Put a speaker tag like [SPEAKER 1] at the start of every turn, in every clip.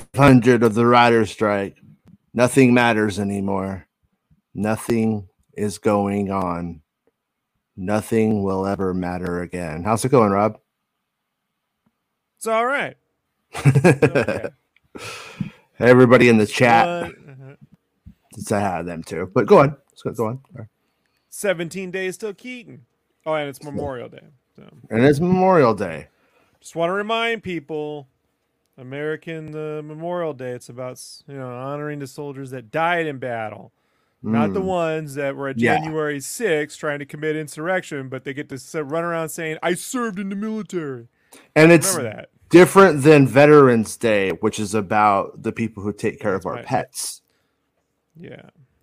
[SPEAKER 1] 500 of the writer's strike. Nothing matters anymore. Nothing is going on. Nothing will ever matter again. How's it going, Rob?
[SPEAKER 2] It's all right.
[SPEAKER 1] okay. Everybody in the chat.
[SPEAKER 2] Uh-huh.
[SPEAKER 1] Since I had them too. But go on. Let's go, go on.
[SPEAKER 2] 17 days till Keaton. Oh, and it's Memorial Day. So
[SPEAKER 1] And it's Memorial Day.
[SPEAKER 2] just want to remind people American uh, Memorial Day. It's about you know honoring the soldiers that died in battle, not the
[SPEAKER 1] Mm.
[SPEAKER 2] ones that were at
[SPEAKER 1] Yeah.
[SPEAKER 2] January 6th trying to commit insurrection, but they get to sit, run around saying, "I served in the military."
[SPEAKER 1] And it's different than Veterans Day, which is about the people who take care of our
[SPEAKER 2] right.
[SPEAKER 1] pets.
[SPEAKER 2] Yeah.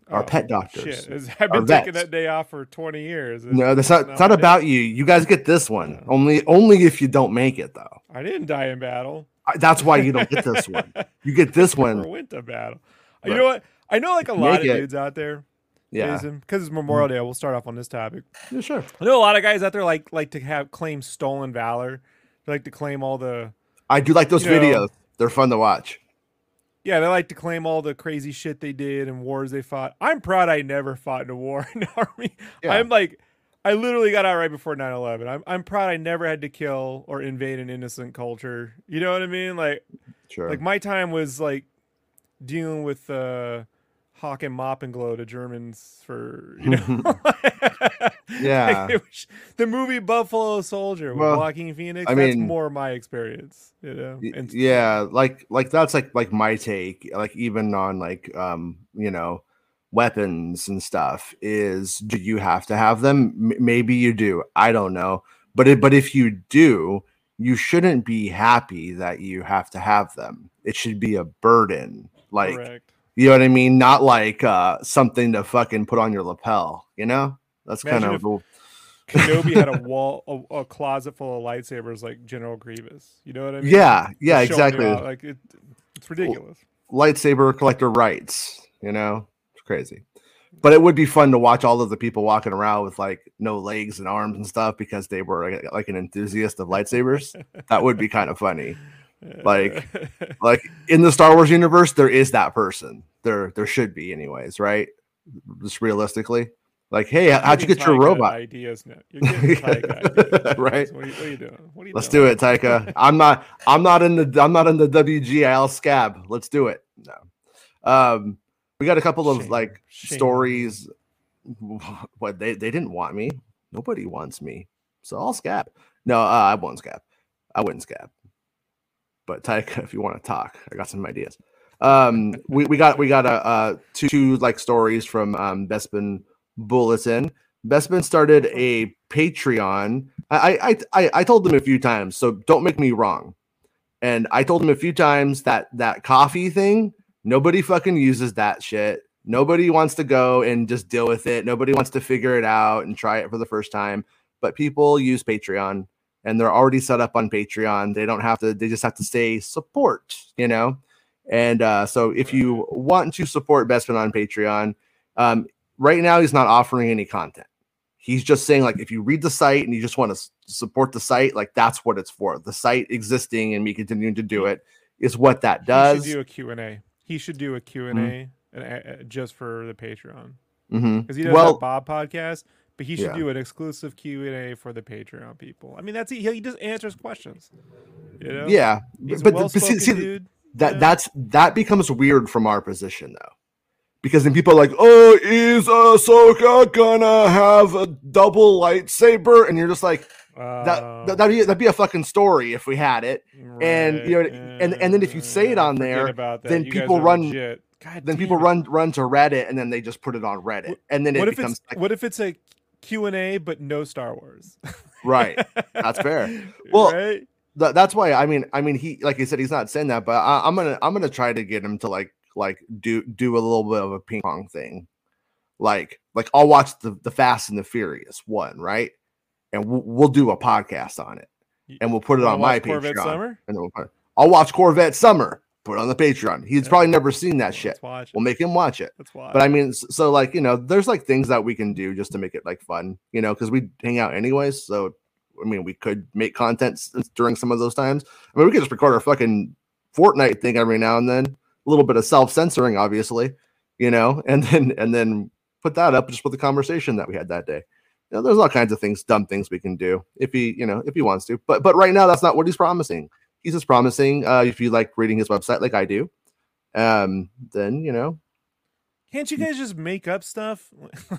[SPEAKER 1] Our
[SPEAKER 2] Oh,
[SPEAKER 1] pet doctors.
[SPEAKER 2] Shit. I've been taking
[SPEAKER 1] vets.
[SPEAKER 2] that day off for 20 years.
[SPEAKER 1] No, that's not. It's not
[SPEAKER 2] No,
[SPEAKER 1] about you. You guys get this one only. Only if you don't make it, though.
[SPEAKER 2] I didn't die in battle.
[SPEAKER 1] That's why you don't get this one. You get this one.
[SPEAKER 2] went to battle. You know what? I know like a lot of
[SPEAKER 1] it.
[SPEAKER 2] dudes out there.
[SPEAKER 1] Yeah.
[SPEAKER 2] Because it's Memorial Day, we'll start off on this topic.
[SPEAKER 1] yeah, sure.
[SPEAKER 2] I know a lot of guys out there like like to have claim stolen valor. They like to claim all the
[SPEAKER 1] I do like those
[SPEAKER 2] You know-
[SPEAKER 1] videos. They're fun to watch.
[SPEAKER 2] yeah, they like to claim all the crazy shit they did and wars they fought. I'm proud I never fought in a war in the army.
[SPEAKER 1] Yeah.
[SPEAKER 2] I'm like I literally got out right before 9/11. I'm I'm proud I never had to kill or invade an innocent culture. You know what I mean? Like
[SPEAKER 1] Sure.
[SPEAKER 2] like my time was like dealing with uh hawk and mop and glow to Germans for you know
[SPEAKER 1] Yeah.
[SPEAKER 2] Like, was- the movie Buffalo Soldier with
[SPEAKER 1] Well,
[SPEAKER 2] Joaquin Phoenix
[SPEAKER 1] I
[SPEAKER 2] that's
[SPEAKER 1] mean-
[SPEAKER 2] more my experience you know and
[SPEAKER 1] yeah like like that's like like my take like even on like um you know weapons and stuff is do you have to have them? M- maybe you do i don't know but it, but if you do you shouldn't be happy that you have to have them. It should be a burden like
[SPEAKER 2] correct.
[SPEAKER 1] you know what i mean? Not like uh something to fucking put on your lapel you know? That's kind of
[SPEAKER 2] if- Kenobi had a wall a, a closet full of lightsabers like General Grievous you know what I mean?
[SPEAKER 1] Yeah yeah
[SPEAKER 2] Just showing you
[SPEAKER 1] exactly.
[SPEAKER 2] out, like it, it's ridiculous.
[SPEAKER 1] lightsaber collector rights, you know? Crazy. But it would be fun to watch all of the people walking around with like no legs and arms and stuff because they were like, an enthusiast of lightsabers. that would be kind of funny. Like- Like in the Star Wars universe, there is that person. There there should be anyways, right? Just realistically. Like, hey,
[SPEAKER 2] You're
[SPEAKER 1] how'd you get your robot?
[SPEAKER 2] ideas now you're ideas.
[SPEAKER 1] Right.
[SPEAKER 2] what are, you, what are you doing what are you
[SPEAKER 1] Let's
[SPEAKER 2] doing?
[SPEAKER 1] do it, Taika. I'm not I'm not in the I'm not in the WGL scab. Let's do it. No. Um we got a couple of
[SPEAKER 2] Shame.
[SPEAKER 1] like
[SPEAKER 2] Shame.
[SPEAKER 1] stories. What they they didn't want me. Nobody wants me. So I'll scab. No, uh, I won't scab. I wouldn't scab. But Taika, if you want to talk, I got some ideas. Um, we, we got we got a uh, two, two like stories from um, Bespin Bulletin. Bespin started a Patreon. I, I I I told them a few times, so don't make me wrong. And I told him a few times that that coffee thing, nobody fucking uses that shit. Nobody wants to go and just deal with it. Nobody wants to figure it out and try it for the first time. But people use Patreon and they're already set up on Patreon. They don't have to, they just have to say support, you know? And uh, so if you want to support Bespin on Patreon, um, right now he's not offering any content. He's just saying, like, if you read the site and you just want to s- support the site, like, that's what it's for. The site existing and me continuing to do it is what that does.
[SPEAKER 2] should do a Q&A. He should do a Q&A and, mm-hmm. uh, uh, just for the Patreon.
[SPEAKER 1] Mm-hmm.
[SPEAKER 2] Because he does
[SPEAKER 1] Well,
[SPEAKER 2] that Bob podcast, but he should
[SPEAKER 1] Yeah.
[SPEAKER 2] do an exclusive Q&A for the Patreon people. I mean, that's he, he just answers questions. You know?
[SPEAKER 1] yeah,
[SPEAKER 2] He's
[SPEAKER 1] but, but see, see,
[SPEAKER 2] dude.
[SPEAKER 1] that
[SPEAKER 2] yeah.
[SPEAKER 1] that's that becomes weird from our position though because then people are like oh is ahsoka gonna have a double lightsaber and you're just like
[SPEAKER 2] Uh,
[SPEAKER 1] that that'd, be, that'd be a fucking story if we had it and, you know, and- and then if you say it on there, then
[SPEAKER 2] You
[SPEAKER 1] people run-
[SPEAKER 2] legit. God
[SPEAKER 1] then people
[SPEAKER 2] it.
[SPEAKER 1] run run to reddit and then they just put it on reddit and then
[SPEAKER 2] What
[SPEAKER 1] it
[SPEAKER 2] if
[SPEAKER 1] becomes
[SPEAKER 2] it's
[SPEAKER 1] like,
[SPEAKER 2] what if it's a Q&A but no Star Wars?
[SPEAKER 1] right that's fair Well,
[SPEAKER 2] right?
[SPEAKER 1] Th- that's why I mean I mean he like I said he's not saying that but I, I'm gonna I'm gonna try to get him to like like do do a little bit of a ping pong thing like like I'll watch the the Fast and the Furious one right and we'll, we'll do a podcast on it and we'll put it on my
[SPEAKER 2] Corvette
[SPEAKER 1] Patreon
[SPEAKER 2] Summer?
[SPEAKER 1] and then we'll put, I'll watch Corvette Summer put it on the Patreon he's
[SPEAKER 2] Yeah.
[SPEAKER 1] probably never seen that shit we'll make him watch it
[SPEAKER 2] Let's watch.
[SPEAKER 1] but I mean, so like you know, there's like things that we can do just to make it like fun, you know, because we hang out anyways. So I mean, we could make content during some of those times. I mean, we could just record our fucking Fortnite thing every now and then, a little bit of self censoring, obviously, you know, and then and then put that up just with the conversation that we had that day. You know, there's all kinds of things, dumb things we can do if he, you know, if he wants to. But but right now, that's not what he's promising. He's just promising. Uh, if you like reading his website, like I do, um, then you know,
[SPEAKER 2] Can't you guys just make up stuff?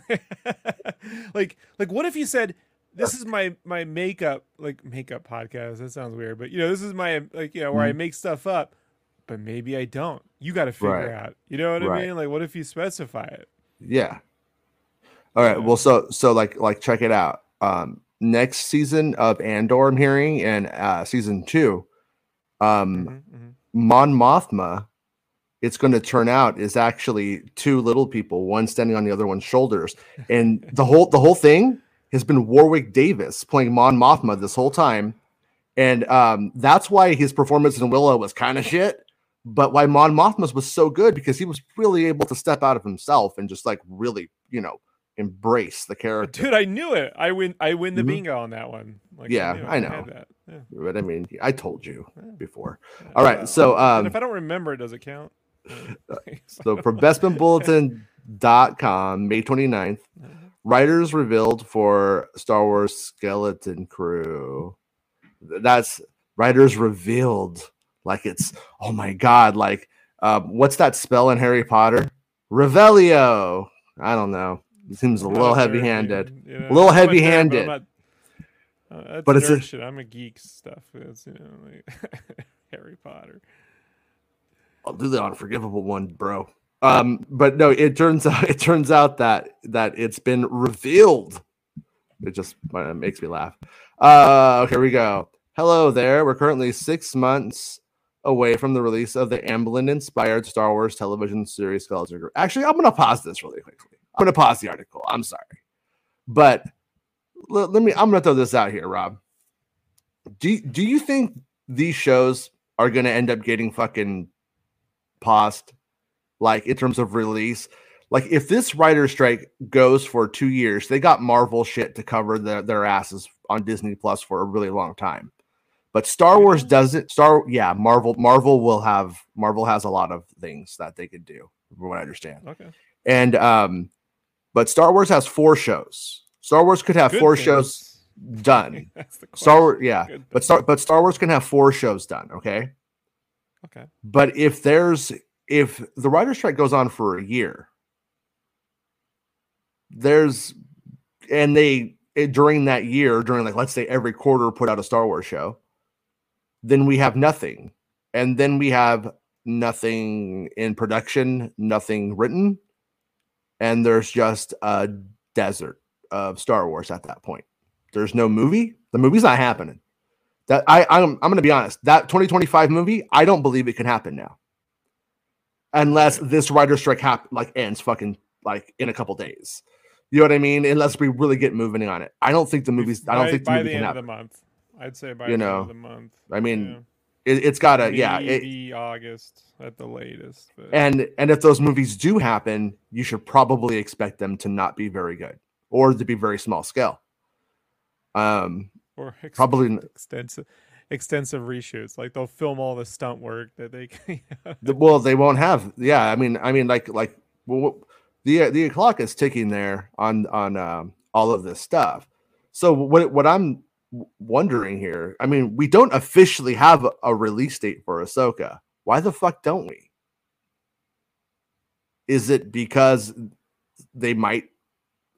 [SPEAKER 2] like like what if you said this is my my makeup like makeup podcast. That sounds weird, but you know, this is my like you know where I make stuff up, but maybe I don't. You got to figure
[SPEAKER 1] Right.
[SPEAKER 2] out. You know what I mean? Like what if you specify it?
[SPEAKER 1] Yeah. All right. Well, so so like like check it out. Um, next season of Andor, I'm hearing, and uh, season two, um,
[SPEAKER 2] Mhm, mhm.
[SPEAKER 1] Mon Mothma, it's going to turn out is actually two little people, one standing on the other one's shoulders, and the whole the whole thing has been Warwick Davis playing Mon Mothma this whole time, and um, that's why his performance in Willow was kind of shit. But why Mon Mothma's was so good because he was really able to step out of himself and just like really, you know, embrace the character.
[SPEAKER 2] Dude, I knew it. I win. I win the
[SPEAKER 1] Mhm.
[SPEAKER 2] bingo on that one. Like,
[SPEAKER 1] Yeah. I
[SPEAKER 2] had
[SPEAKER 1] know.
[SPEAKER 2] that. Yeah.
[SPEAKER 1] But I mean, I told you before.
[SPEAKER 2] Yeah.
[SPEAKER 1] All right, so, um,
[SPEAKER 2] if I don't remember, does it count?
[SPEAKER 1] So for bespinbulletin.com, May 29th, writers revealed for Star Wars Skeleton Crew. That's writers revealed like it's oh my god, like um, what's that spell in Harry Potter? Revelio. I don't know. Seems a little heavy handed.
[SPEAKER 2] you know?
[SPEAKER 1] A little
[SPEAKER 2] I'm but
[SPEAKER 1] heavy-handed.
[SPEAKER 2] not- uh,
[SPEAKER 1] But it's a-
[SPEAKER 2] shit. I'm a geek stuff. It's you know like Harry Potter.
[SPEAKER 1] I'll do the unforgivable one, bro. Um, but no, it turns out it turns out that that it's been revealed. It just uh, makes me laugh. Uh, here we go. Hello there. We're currently six months away from the release of the Amblin inspired Star Wars television series Crew. Actually, I'm gonna pause this really quickly. I'm gonna pause the article. I'm sorry, but let, let me. I'm gonna throw this out here, Rob. Do do you think these shows are gonna end up getting fucking paused like in terms of release like if this writer strike goes for two years they got marvel shit to cover their, their asses on disney plus for a really long time but star wars doesn't star yeah marvel marvel will have marvel has a lot of things that they could do from what i understand
[SPEAKER 2] Okay.
[SPEAKER 1] and um but star wars has four shows star wars could have
[SPEAKER 2] Good
[SPEAKER 1] four
[SPEAKER 2] things.
[SPEAKER 1] shows done star wars yeah
[SPEAKER 2] Good
[SPEAKER 1] but star but star wars can have four shows done okay
[SPEAKER 2] Okay.
[SPEAKER 1] but if there's if the writer strike goes on for a year, there's and they it, during that year, during like let's say every quarter put out a Star Wars show, then we have nothing. And then we have nothing in production, nothing written, and there's just a desert of Star Wars at that point. There's no movie. The movie's not happening. That I I'm I'm gonna be honest. That 2025 movie, I don't believe it can happen now, unless this writer strike hap- like ends fucking like in a couple days. You know what I mean? Unless we really get moving on it, I don't think the movies. I don't
[SPEAKER 2] By-
[SPEAKER 1] think the
[SPEAKER 2] by
[SPEAKER 1] movie
[SPEAKER 2] the
[SPEAKER 1] can
[SPEAKER 2] end
[SPEAKER 1] happen.
[SPEAKER 2] of the month. I'd say by
[SPEAKER 1] You
[SPEAKER 2] the
[SPEAKER 1] know,
[SPEAKER 2] end of the month.
[SPEAKER 1] I mean, It, it's gotta yeah. It,
[SPEAKER 2] August at the latest. But
[SPEAKER 1] and and if those movies do happen, you should probably expect them to not be very good or to be very small scale. Um,
[SPEAKER 2] or ex-
[SPEAKER 1] probably
[SPEAKER 2] extensive extensive reshoots. Like they'll film all the stunt work that they can.
[SPEAKER 1] Well, they won't have. Yeah, I mean, I mean, like, like, well, the the clock is ticking there on on um, all of this stuff. So what what I'm wondering here, I mean, we don't officially have a, release date for Ahsoka. Why the fuck don't we? Is it because they might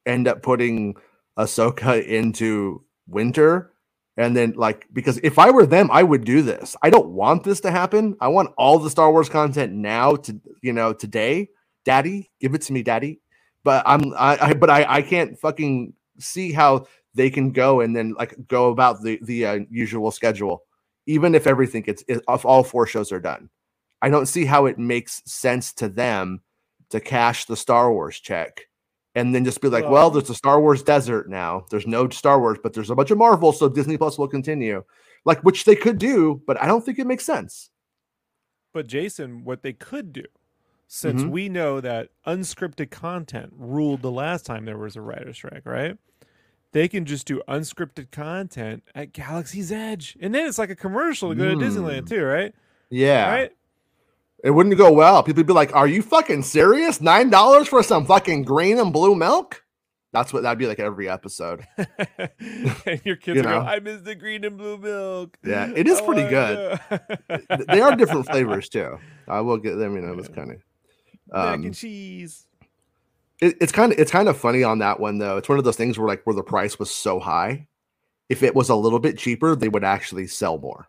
[SPEAKER 1] end up putting Ahsoka into winter? And then, like, because if I were them, I would do this. I don't want this to happen. I want all the Star Wars content now to, you know, today. Daddy, give it to me, Daddy. But I'm, I, I but I, I can't fucking see how they can go and then like go about the the uh, usual schedule, even if everything gets if all four shows are done. I don't see how it makes sense to them to cash the Star Wars check and then just be like, well,
[SPEAKER 2] Well-
[SPEAKER 1] there's a Star Wars desert now. There's no Star Wars, but there's a bunch of Marvel, so Disney Plus will continue. Like, which they could do, but I don't think it makes sense.
[SPEAKER 2] But Jason, what they could do, since
[SPEAKER 1] Mhm.
[SPEAKER 2] we know that unscripted content ruled the last time there was a writer strike, right? They can just do unscripted content at Galaxy's Edge, and then it's like a commercial to go to Disneyland
[SPEAKER 1] Mm.
[SPEAKER 2] too, right?
[SPEAKER 1] Yeah.
[SPEAKER 2] Right?
[SPEAKER 1] It wouldn't go well. People would be like, Are you fucking serious? Nine dollars for some fucking green and blue milk? That's what that'd be like every episode.
[SPEAKER 2] and your kids
[SPEAKER 1] You
[SPEAKER 2] go. I miss the green and blue milk.
[SPEAKER 1] Yeah, it is
[SPEAKER 2] I
[SPEAKER 1] pretty good. they are different flavors too. I will get them, you know, it's kind of
[SPEAKER 2] Mac
[SPEAKER 1] um,
[SPEAKER 2] and cheese.
[SPEAKER 1] It, it's kind of it's kind of funny on that one though. It's one of those things where like where the price was so high, if it was a little bit cheaper, they would actually sell more.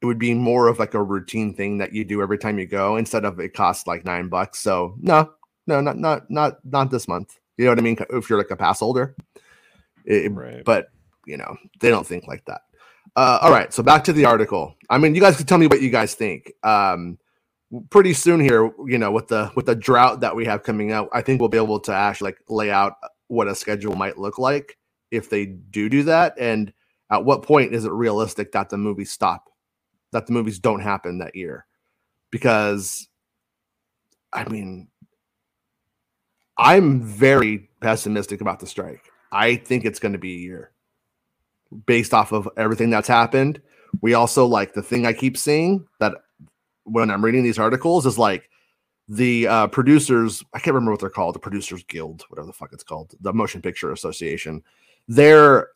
[SPEAKER 1] It would be more of like a routine thing that you do every time you go instead of it costs like nine bucks. So no, no, not not not not this month. You know what I mean? If you're like a pass holder, It-
[SPEAKER 2] Right.
[SPEAKER 1] but you know they don't think like that. Uh, all right, so back to the article. I mean, you guys can tell me what you guys think. Um, pretty soon here, you know, with the with the drought that we have coming out, I think we'll be able to actually like lay out what a schedule might look like if they do do that, and at what point is it realistic that the movies stop, that the movies don't happen that year, because, I mean, I'm very pessimistic about the strike. I think it's going to be a year based off of everything that's happened. We also like the thing I keep seeing that when I'm reading these articles is like the uh, producers, I can't remember what they're called, the Producers Guild, whatever the fuck it's called, the Motion Picture Association. They're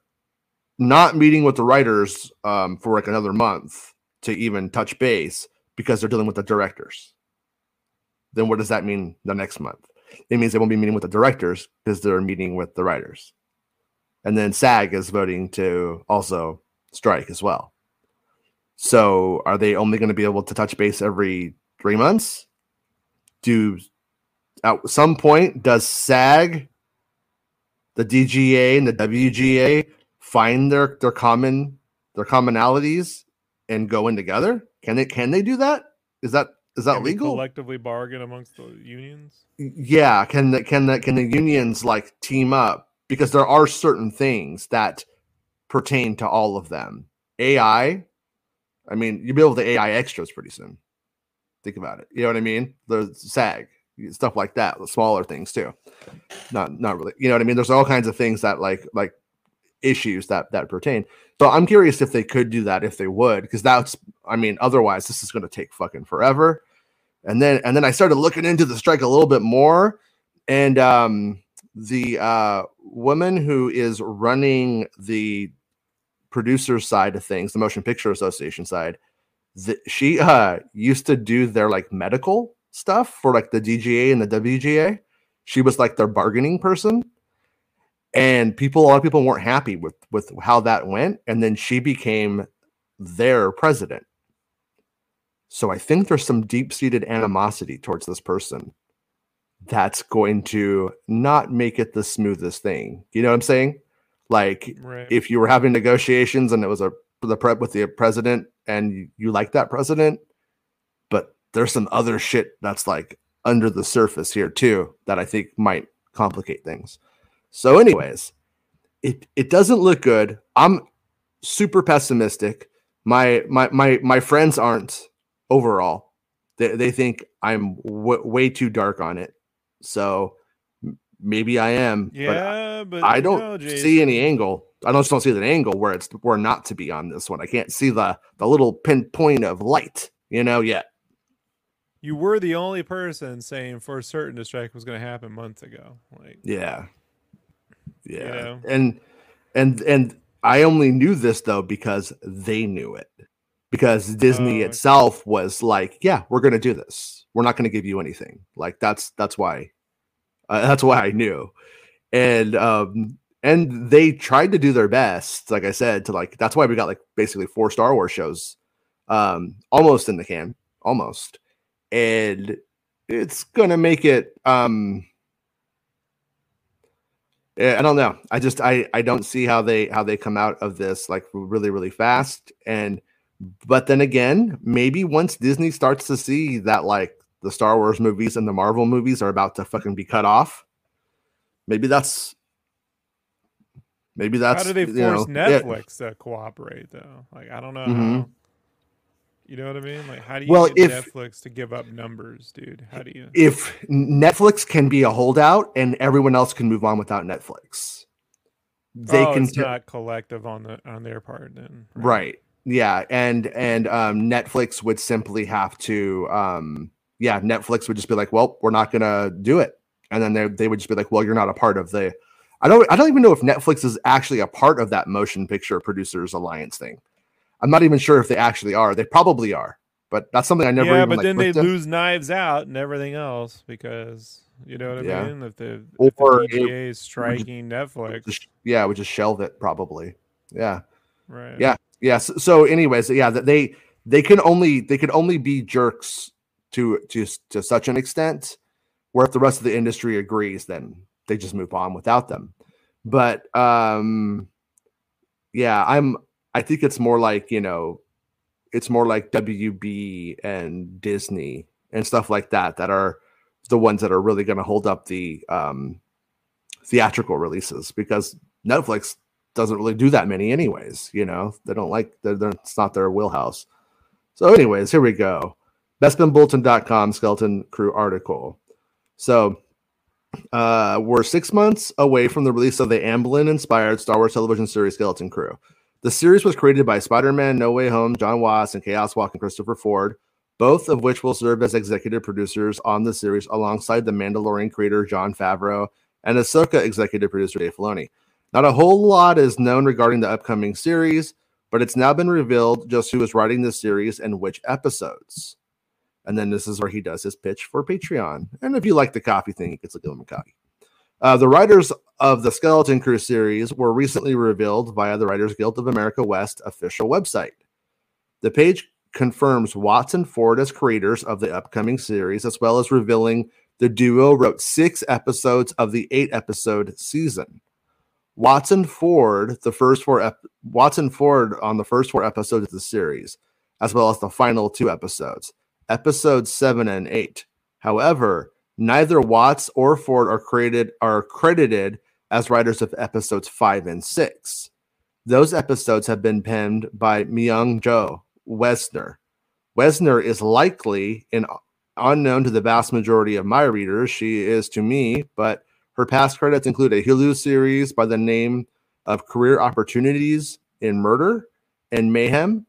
[SPEAKER 1] not meeting with the writers um, for like another month to even touch base because they're dealing with the directors. Then what does that mean the next month? It means they won't be meeting with the directors because they're meeting with the writers. And then SAG is voting to also strike as well. So are they only going to be able to touch base every three months? Do at some point does SAG, the DGA, and the WGA find their their common their commonalities and go in together? Can they can they do that? Is that is that
[SPEAKER 2] Can
[SPEAKER 1] legal?
[SPEAKER 2] collectively bargain amongst the unions.
[SPEAKER 1] yeah can the can the can the unions like team up because there are certain things that pertain to all of them ai i mean you'll be able to ai extras pretty soon. Think about it. You know what i mean? The sag stuff like that the smaller things too. Not not really you know what i mean? There's all kinds of things that like like issues that that pertain. So i'm curious if they could do that if they would because that's i mean otherwise this is going to take fucking forever. And then and then I started looking into the strike a little bit more, and um, the uh, woman who is running the producer side of things, the Motion Picture Association side, th- she uh, used to do their like medical stuff for like the DGA and the WGA. She was like their bargaining person, and people, a lot of people weren't happy with with how that went, and then she became their president. So I think there's some deep seated animosity towards this person that's going to not make it the smoothest thing. You know what I'm saying? Like
[SPEAKER 2] Right.
[SPEAKER 1] if you were having negotiations and it was a the prep with the president and you, you like that president, but there's some other shit that's like under the surface here too that I think might complicate things. So, anyways, it it doesn't look good. I'm super pessimistic. My my my my friends aren't overall. They they think I'm w- way too dark on it. So maybe I am. but
[SPEAKER 2] yeah, but
[SPEAKER 1] I
[SPEAKER 2] you
[SPEAKER 1] don't
[SPEAKER 2] know,
[SPEAKER 1] see any angle. I don't just don't see an angle where it's where not to be on this one. I can't see the the little pinpoint of light, you know, yet.
[SPEAKER 2] You were the only person saying for certain the strike was going to happen months ago. Like,
[SPEAKER 1] Yeah. Yeah.
[SPEAKER 2] know?
[SPEAKER 1] And and and I only knew this though because they knew it. Because Disney
[SPEAKER 2] Oh, okay.
[SPEAKER 1] itself was like, yeah, we're going to do this. We're not going to give you anything. Like that's that's why uh, that's why I knew. And um and they tried to do their best, like I said, to like that's why we got like basically four Star Wars shows um almost in the can, almost. And it's to make it um yeah, I don't know. I just I I don't see how they how they come out of this like really really fast and but then again, maybe once Disney starts to see that like the Star Wars movies and the Marvel movies are about to fucking be cut off, maybe that's maybe that's
[SPEAKER 2] how do they
[SPEAKER 1] you know,
[SPEAKER 2] force. Netflix to cooperate though? Like, I don't know
[SPEAKER 1] Mhm.
[SPEAKER 2] how. You know what I mean? Like, how do you
[SPEAKER 1] Well,
[SPEAKER 2] get
[SPEAKER 1] if-
[SPEAKER 2] Netflix to give up numbers, dude? How do you?
[SPEAKER 1] if Netflix can be a holdout and everyone else can move on without Netflix. They
[SPEAKER 2] oh,
[SPEAKER 1] can
[SPEAKER 2] it's
[SPEAKER 1] t-
[SPEAKER 2] not collective on the on their part then.
[SPEAKER 1] Right. yeah, and and um, Netflix would simply have to, um, yeah, Netflix would just be like, well, we're not gonna do it, and then they they would just be like, well, you're not a part of the. I don't I don't even know if Netflix is actually a part of that motion picture producers alliance thing. I'm not even sure if they actually are. They probably are, but that's something I never.
[SPEAKER 2] Yeah,
[SPEAKER 1] even,
[SPEAKER 2] but
[SPEAKER 1] like,
[SPEAKER 2] then they lose Knives Out and everything else because you know what I
[SPEAKER 1] Yeah.
[SPEAKER 2] mean. If the,
[SPEAKER 1] Or
[SPEAKER 2] if the PGA is striking Netflix,
[SPEAKER 1] Just- yeah, would just shelve it probably. Yeah.
[SPEAKER 2] right?
[SPEAKER 1] Yeah. Yes. So, anyways, yeah, that they they can only they can only be jerks to to to such an extent, where if the rest of the industry agrees, then they just move on without them. But um, yeah, I'm. I think it's more like you know, it's more like WB and Disney and stuff like that that are the ones that are really going to hold up the um, theatrical releases because Netflix doesn't really do that many anyways you know they don't like they're, they're, it's not their wheelhouse so anyways here we go bespinbulletin.com skeleton crew article. So uh we're six months away from the release of the amblin inspired star wars television series skeleton crew. The series was created by spider-man no way home jon watts and chaos walk and christopher ford both of which will serve as executive producers on the series alongside the mandalorian creator jon favreau and ahsoka executive producer dave filoni. Not a whole lot is known regarding the upcoming series, but it's now been revealed just who is writing the series and which episodes. And then this is where he does his pitch for Patreon. And if you like the coffee thing, you can still give him a coffee. Uh, the writers of the Skeleton Crew series were recently revealed via the Writers Guild of America West official website. The page confirms Watson Ford as creators of the upcoming series, as well as revealing the duo wrote six episodes of the eight episode season. Watson Ford, the first four ep- Watson Ford on the first four episodes of the series, as well as the final two episodes, episodes seven and eight. However, neither Watts or Ford are created are credited as writers of episodes five and six. Those episodes have been penned by Myung Joh Wesner. Wesner is likely an unknown to the vast majority of my readers. She is to me, but her past credits include a Hulu series by the name of Career Opportunities in Murder and Mayhem,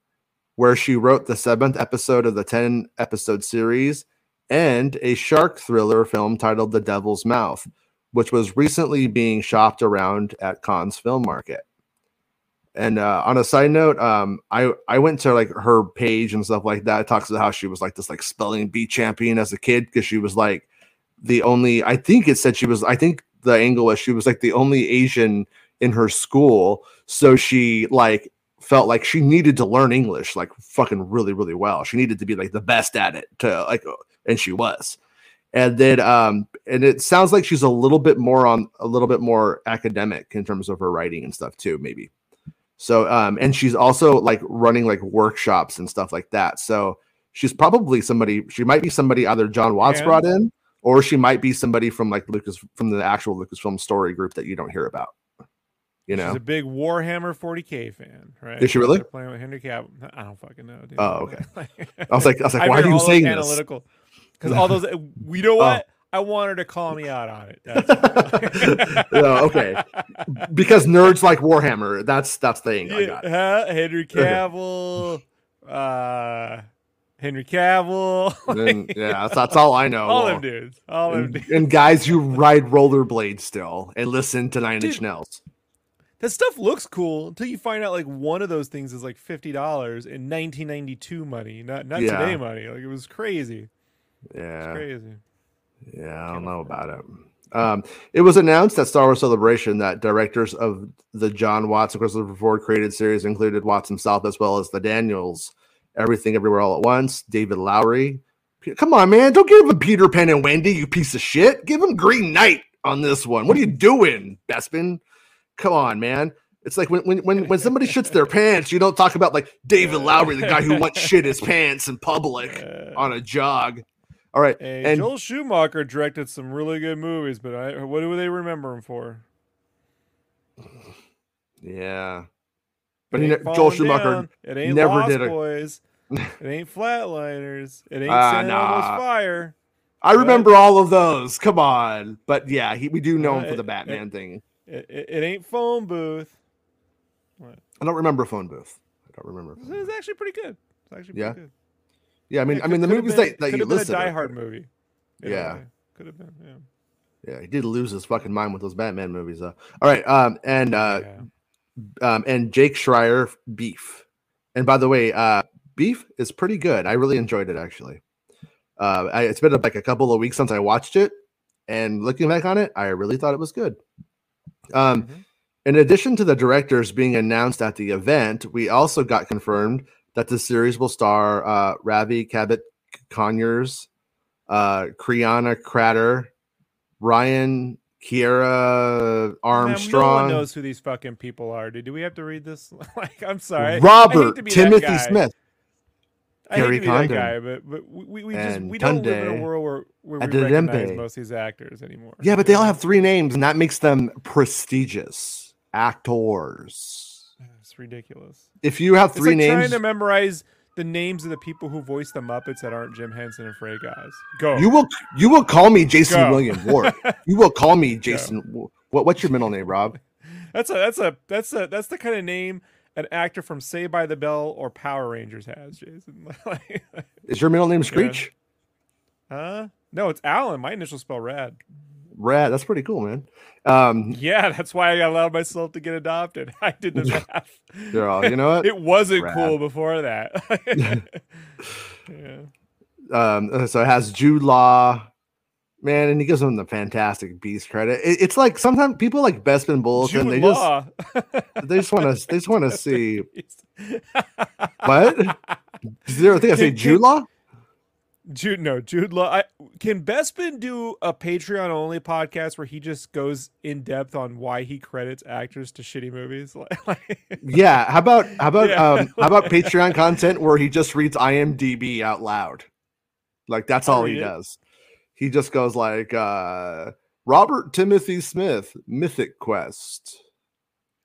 [SPEAKER 1] where she wrote the seventh episode of the 10 episode series, and a shark thriller film titled The Devil's Mouth, which was recently being shopped around at Cannes Film Market. And uh, on a side note, um, I I went to like her page and stuff like that. It talks about how she was like this like spelling bee champion as a kid because she was like the only I think it said she was I think the angle was she was like the only Asian in her school. So she like felt like she needed to learn English like fucking really, really well. She needed to be like the best at it to like and she was. And then um and it sounds like she's a little bit more on a little bit more academic in terms of her writing and stuff too, maybe. So um and she's also like running like workshops and stuff like that. So she's probably somebody she might be somebody either Jon Watts
[SPEAKER 2] And-
[SPEAKER 1] brought in or she might be somebody from like Lucas from the actual Lucasfilm story group that you don't hear about. You know,
[SPEAKER 2] She's a big Warhammer 40k fan, right?
[SPEAKER 1] Is she really?
[SPEAKER 2] They're Playing with Henry Cavill. I don't fucking know. Dude.
[SPEAKER 1] Oh, okay. I was like, I was like,
[SPEAKER 2] I
[SPEAKER 1] why are you saying this?
[SPEAKER 2] analytical? Because all those, we know
[SPEAKER 1] Oh.
[SPEAKER 2] what? I want her to call me out on it.
[SPEAKER 1] Oh, okay. Because nerds like Warhammer. That's that's the thing. I
[SPEAKER 2] Yeah,
[SPEAKER 1] got.
[SPEAKER 2] huh? Henry Cavill, uh, Henry Cavill,
[SPEAKER 1] yeah, that's, that's all I know.
[SPEAKER 2] all
[SPEAKER 1] Well,
[SPEAKER 2] them dudes, all them
[SPEAKER 1] and,
[SPEAKER 2] dudes.
[SPEAKER 1] and guys who ride rollerblades still and listen to Nine Inch Nails.
[SPEAKER 2] That stuff looks cool until you find out like one of those things is like fifty dollars in 1992 money, not not
[SPEAKER 1] Yeah.
[SPEAKER 2] today money. Like it was crazy,
[SPEAKER 1] Yeah,
[SPEAKER 2] crazy.
[SPEAKER 1] yeah, I don't know about it. Um, it was announced at Star Wars Celebration that directors of the Jon Watts and Christopher Ford created series included Watts himself as well as the Daniels, Everything Everywhere All at Once, David Lowery. Come on, man, don't give him Peter Pan and Wendy, you piece of shit. Give him Green Knight on this one. What are you doing, Bespin? Come on, man. It's like when when when, when somebody shits their pants, you don't talk about like David Lowery, the guy who once shit his pants in public
[SPEAKER 2] Uh,
[SPEAKER 1] on a jog. All right,
[SPEAKER 2] hey,
[SPEAKER 1] and
[SPEAKER 2] Joel Schumacher directed some really good movies, but I, what do they remember him for?
[SPEAKER 1] yeah, but he, Joel Schumacher.
[SPEAKER 2] Down, it ain't
[SPEAKER 1] never
[SPEAKER 2] Lost
[SPEAKER 1] did a-
[SPEAKER 2] Boys. it ain't Flatliners. It ain't San Elmo's
[SPEAKER 1] nah.
[SPEAKER 2] Fire.
[SPEAKER 1] I remember all of those. Come on, but yeah, he, we do know him
[SPEAKER 2] Uh,
[SPEAKER 1] for the Batman thing.
[SPEAKER 2] It, it, it ain't Phone Booth.
[SPEAKER 1] I don't remember phone booth. I don't remember.
[SPEAKER 2] It was actually pretty good. It's actually pretty
[SPEAKER 1] Yeah?
[SPEAKER 2] good.
[SPEAKER 1] Yeah, I mean,
[SPEAKER 2] Yeah,
[SPEAKER 1] I mean, the
[SPEAKER 2] could-
[SPEAKER 1] movies
[SPEAKER 2] been-
[SPEAKER 1] that, that you
[SPEAKER 2] could've been
[SPEAKER 1] listed.
[SPEAKER 2] a Die Hard movie.
[SPEAKER 1] Yeah.
[SPEAKER 2] could have been. Yeah.
[SPEAKER 1] Yeah, he did lose his fucking mind with those Batman movies, though. All right, um, and uh,
[SPEAKER 2] yeah.
[SPEAKER 1] um, and Jake Schreier beef. And by the way, uh, beef is pretty good. I really enjoyed it actually. Uh, I, it's been like a couple of weeks since I watched it, and looking back on it, I really thought it was good. Um,
[SPEAKER 2] Mhm.
[SPEAKER 1] in addition to the directors being announced at the event, we also got confirmed that the series will star uh, Ravi Cabot Conyers, uh, Kyriana Kratter, Ryan Kiera
[SPEAKER 2] Man, no
[SPEAKER 1] Armstrong.
[SPEAKER 2] one knows who these fucking people are, dude. Do we have to read this? like, I'm sorry. I- I hate
[SPEAKER 1] Robert
[SPEAKER 2] to be that
[SPEAKER 1] Timothy. Smith.
[SPEAKER 2] I hate
[SPEAKER 1] Harry
[SPEAKER 2] to be that guy, but but we, we, just we don't live in a world where, where we
[SPEAKER 1] Adebimpe.
[SPEAKER 2] recognize most of these actors anymore.
[SPEAKER 1] Yeah, but they all have three names, and that makes them prestigious actors.
[SPEAKER 2] It's ridiculous.
[SPEAKER 1] If you have
[SPEAKER 2] It's
[SPEAKER 1] three
[SPEAKER 2] like trying to memorize the names of the people who voice the Muppets that aren't Jim Henson and Frey guys. Go.
[SPEAKER 1] you will you will call me Jason
[SPEAKER 2] Go.
[SPEAKER 1] William Ward. You will call me Jason. What what's your middle name, Rob?
[SPEAKER 2] That's a that's a that's a that's the kind of name an actor from Saved by the Bell or Power Rangers has, Jason. Like,
[SPEAKER 1] Is your middle name Screech?
[SPEAKER 2] huh? No, it's Alan. My initials spell Rad.
[SPEAKER 1] Rad. That's pretty cool, man. Um,
[SPEAKER 2] Yeah, that's why I allowed myself to get adopted. I did the math.
[SPEAKER 1] you know what?
[SPEAKER 2] It wasn't
[SPEAKER 1] Rad.
[SPEAKER 2] cool before that. yeah.
[SPEAKER 1] um, so it has Jude Law, man, and he gives him the Fantastic Beast credit. It- it's like sometimes people like Bespin Bulletin.
[SPEAKER 2] Jude
[SPEAKER 1] They just they just want to they just want to see what. Is there a thing I say Jude Law?
[SPEAKER 2] Jude, no, Jude Law. I, can Bespin do a Patreon only podcast where he just goes in depth on why he credits actors to shitty movies? Like,
[SPEAKER 1] Yeah. How about how about
[SPEAKER 2] Yeah.
[SPEAKER 1] um how about Patreon content where he just reads IMDb out loud? Like that's all he
[SPEAKER 2] it.
[SPEAKER 1] does. He just goes like uh Robert Timothy Smith, Mythic Quest.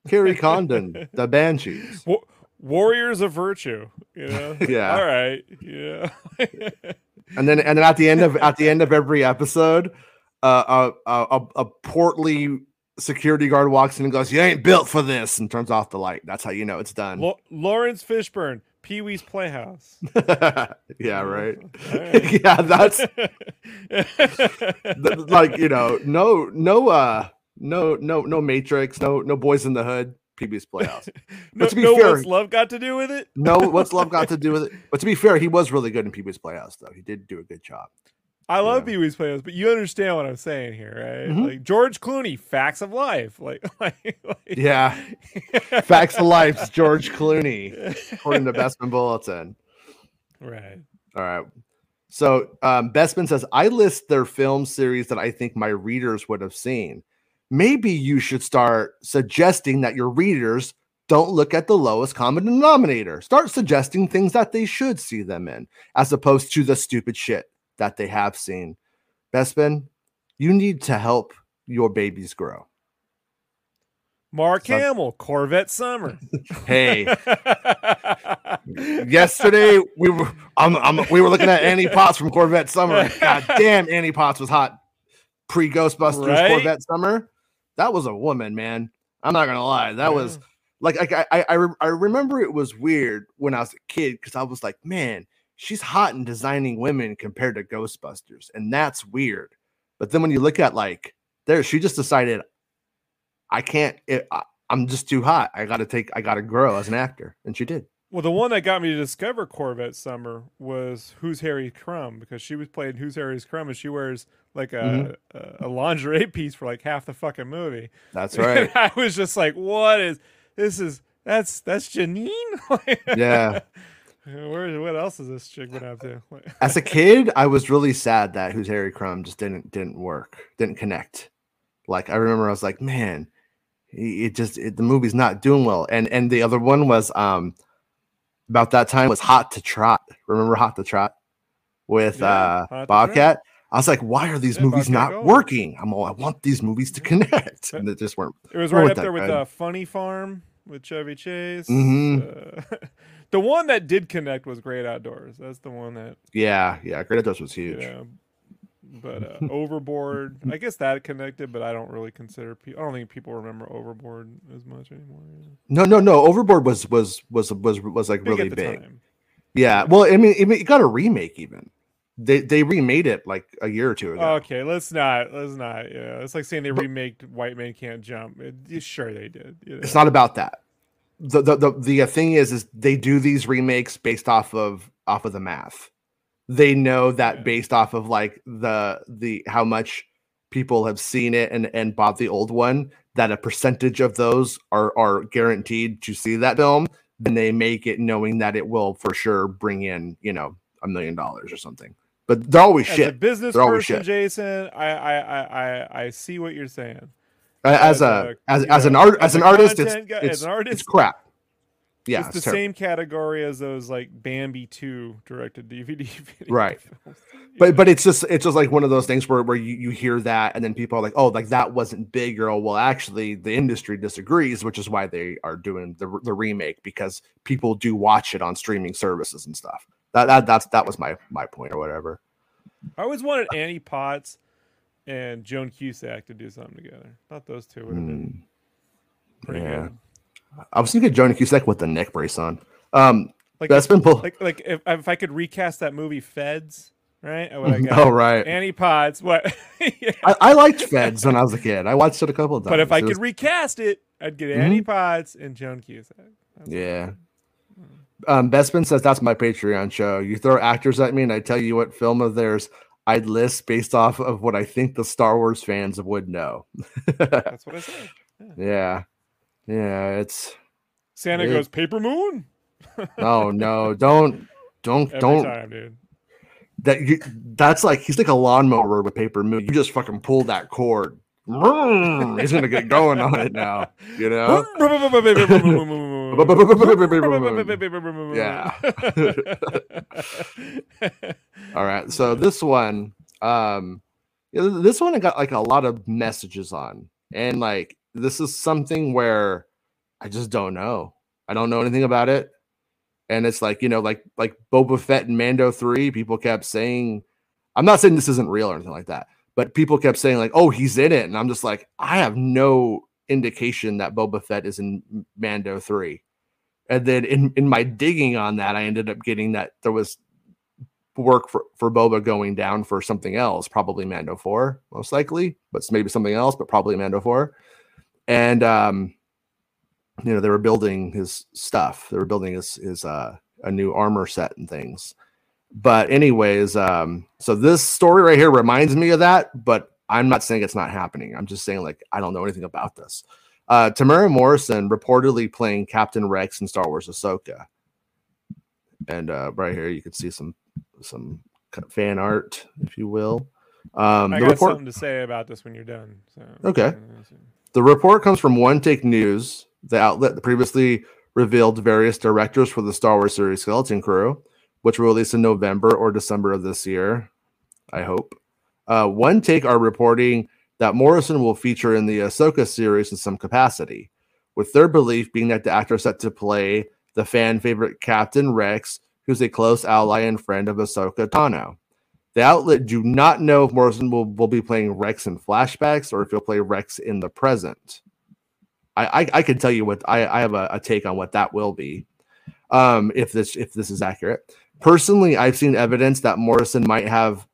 [SPEAKER 1] Kerry Condon, The Banshees.
[SPEAKER 2] Wa- Warriors of Virtue. You know.
[SPEAKER 1] Yeah.
[SPEAKER 2] All right. Yeah.
[SPEAKER 1] And then and then at the end of at the end of every episode, uh, a, a a- portly security guard walks in and goes, "You ain't built for this," and turns off the light. That's how you know it's done.
[SPEAKER 2] Lo- Laurence Fishburne, Pee Wee's Playhouse.
[SPEAKER 1] yeah, right.
[SPEAKER 2] Right.
[SPEAKER 1] yeah, that's th- like you know, no, no, uh, no, no, no Matrix, no, no Boys in the Hood, Pee Wee's Playhouse.
[SPEAKER 2] no,
[SPEAKER 1] to be
[SPEAKER 2] no
[SPEAKER 1] fair-
[SPEAKER 2] what's love got to do with it?
[SPEAKER 1] No, what's love got to do with it? But to be fair, he was really good in Pee Wee's Playhouse, though. He did do a good job.
[SPEAKER 2] I love
[SPEAKER 1] Yeah.
[SPEAKER 2] Pee Wee's Playhouse, but you understand what I'm saying here, right?
[SPEAKER 1] Mhm.
[SPEAKER 2] Like George Clooney, Facts of Life, like, like, like
[SPEAKER 1] Yeah, Facts of Life's George Clooney, according to Bespin Bulletin.
[SPEAKER 2] right.
[SPEAKER 1] All right. So um, Bespin says, I list their film series that I think my readers would have seen. Maybe you should start suggesting that your readers don't look at the lowest common denominator. Start suggesting things that they should see them in, as opposed to the stupid shit that they have seen. Bespin, you need to help your babies grow.
[SPEAKER 2] Mark
[SPEAKER 1] Some-
[SPEAKER 2] Hamill, Corvette Summer.
[SPEAKER 1] Hey, yesterday we were um, um, we were looking at Annie Potts from Corvette Summer. God damn, Annie Potts was hot pre Ghostbusters
[SPEAKER 2] Right?
[SPEAKER 1] Corvette Summer. That was a woman, man. I'm not gonna lie. That was like I I I, re- I remember it was weird when I was a kid because I was like, man, she's hot in designing women compared to Ghostbusters, and that's weird. But then when you look at like there, she just decided I can't. It, I, I'm just too hot. I got to take. I got to grow as an actor, and she did.
[SPEAKER 2] Well, the one that got me to discover Corvette Summer was Who's Harry Crumb because she was playing Who's Harry's Crumb and she wears like a,
[SPEAKER 1] Mm-hmm.
[SPEAKER 2] a, a lingerie piece for like half the fucking movie.
[SPEAKER 1] That's right.
[SPEAKER 2] And I was just like, what is this? Is that's that's Janine?
[SPEAKER 1] Yeah.
[SPEAKER 2] Where what else is this chick been up to?
[SPEAKER 1] As a kid, I was really sad that Who's Harry Crumb just didn't didn't work, didn't connect. Like I remember, I was like, man, it just it, the movie's not doing well. And and the other one was um about that time was Hot to Trot. Remember Hot to Trot with
[SPEAKER 2] Yeah,
[SPEAKER 1] uh Bobcat? I was like, why are these
[SPEAKER 2] Yeah,
[SPEAKER 1] movies
[SPEAKER 2] Bobcat
[SPEAKER 1] not working? I'm all I want these movies to connect, and they just weren't.
[SPEAKER 2] It was right up there with uh, Funny Farm with Chevy Chase.
[SPEAKER 1] Mhm.
[SPEAKER 2] Uh, the one that did connect was Great Outdoors. That's the one that
[SPEAKER 1] Yeah, yeah. Great Outdoors was huge.
[SPEAKER 2] know but uh, Overboard, I guess that connected, but I don't really consider. Pe- I don't think people remember Overboard as much anymore.
[SPEAKER 1] No, no, no. Overboard was was was was was like
[SPEAKER 2] Big
[SPEAKER 1] really big.
[SPEAKER 2] time.
[SPEAKER 1] Yeah. Well, I mean, it, it got a remake even. They they remade it like a year or two ago.
[SPEAKER 2] Okay, let's not. Let's not. Yeah, it's like saying they remade White Man Can't Jump. It, sure, they did. You know?
[SPEAKER 1] It's not about that. The, the the the uh, thing is is they do these remakes based off of off of the math. They know that based off of like the the how much people have seen it and and bought the old one that a percentage of those are are guaranteed to see that film then they make it knowing that it will for sure bring in you know a million dollars or something but they're always
[SPEAKER 2] As
[SPEAKER 1] shit
[SPEAKER 2] business
[SPEAKER 1] They're always
[SPEAKER 2] person,
[SPEAKER 1] shit.
[SPEAKER 2] Jason, I, I I I I see what you're saying.
[SPEAKER 1] Uh, as
[SPEAKER 2] as
[SPEAKER 1] a
[SPEAKER 2] a-
[SPEAKER 1] as, as an art
[SPEAKER 2] as
[SPEAKER 1] as an artist it's
[SPEAKER 2] guy- as
[SPEAKER 1] it's,
[SPEAKER 2] an artist,
[SPEAKER 1] it's crap. Yeah
[SPEAKER 2] it's the
[SPEAKER 1] terrible.
[SPEAKER 2] same category as those like Bambi 2 directed DVD video
[SPEAKER 1] Right. but but it's just it's just like one of those things where, where you, you hear that and then people are like oh like that wasn't big or oh, well actually the industry disagrees which is why they are doing the, the remake because people do watch it on streaming services and stuff. That, that that's that was my my point or whatever.
[SPEAKER 2] I always wanted Annie Potts and Joan Cusack to do something together. Thought those two would have been
[SPEAKER 1] Mm,
[SPEAKER 2] pretty
[SPEAKER 1] yeah.
[SPEAKER 2] good.
[SPEAKER 1] i was thinking Joan Cusack with the neck brace on um
[SPEAKER 2] Like
[SPEAKER 1] that's
[SPEAKER 2] if,
[SPEAKER 1] been pulled
[SPEAKER 2] like like if if I could recast that movie Feds, right? I would have got
[SPEAKER 1] oh right
[SPEAKER 2] Annie Potts. What? Yeah.
[SPEAKER 1] I, I liked feds when i was a kid i watched it a couple of times
[SPEAKER 2] But if I
[SPEAKER 1] It was-
[SPEAKER 2] could recast it, I'd get Annie Potts and Joan Cusack. That's
[SPEAKER 1] Yeah. Um, Bespin says that's my Patreon show. You throw actors at me, and I tell you what film of theirs I'd list based off of what I think the Star Wars fans would know.
[SPEAKER 2] That's what I said.
[SPEAKER 1] yeah, yeah. It's
[SPEAKER 2] Santa
[SPEAKER 1] Yeah.
[SPEAKER 2] goes paper moon
[SPEAKER 1] oh no, don't don't
[SPEAKER 2] every
[SPEAKER 1] don't
[SPEAKER 2] time, dude.
[SPEAKER 1] that you. That's like he's like a lawnmower with paper moon. You just fucking pull that cord. He's gonna get going on it now. You know. Yeah. All right. So this one, um, this one I got like a lot of messages on, and like this is something where I just don't know. I don't know anything about it, and it's like you know, like like Boba Fett and Mando three. People kept saying, I'm not saying this isn't real or anything like that, but people kept saying like, oh, he's in it, and I'm just like, I have no indication that Boba Fett is in Mando three. And then in, in my digging on that, I ended up getting that there was work for, for Boba going down for something else, probably Mando 4, most likely, but maybe something else, but probably Mando 4. And um, you know, they were building his stuff. They were building his his uh a new armor set and things. But anyways, um, so this story right here reminds me of that, but I'm not saying it's not happening. I'm just saying like I don't know anything about this. Uh, Temuera Morrison reportedly playing Captain Rex in Star Wars Ahsoka. And uh, right here, you can see some some fan art, if you will. Um,
[SPEAKER 2] I
[SPEAKER 1] the
[SPEAKER 2] got
[SPEAKER 1] report
[SPEAKER 2] something to say about this when you're done. So
[SPEAKER 1] Okay. the report comes from One Take News, the outlet that previously revealed various directors for the Star Wars series Skeleton Crew, which will release in November or December of this year. I hope. Uh, One Take are reporting that Morrison will feature in the Ahsoka series in some capacity, with their belief being that the actor set to play the fan favorite Captain Rex, who's a close ally and friend of Ahsoka Tano. The outlet do not know if Morrison will, will be playing Rex in flashbacks or if he'll play Rex in the present. I I, I can tell you what I, I have a, a take on what that will be. Um, if this if this is accurate. Personally, I've seen evidence that Morrison might have, have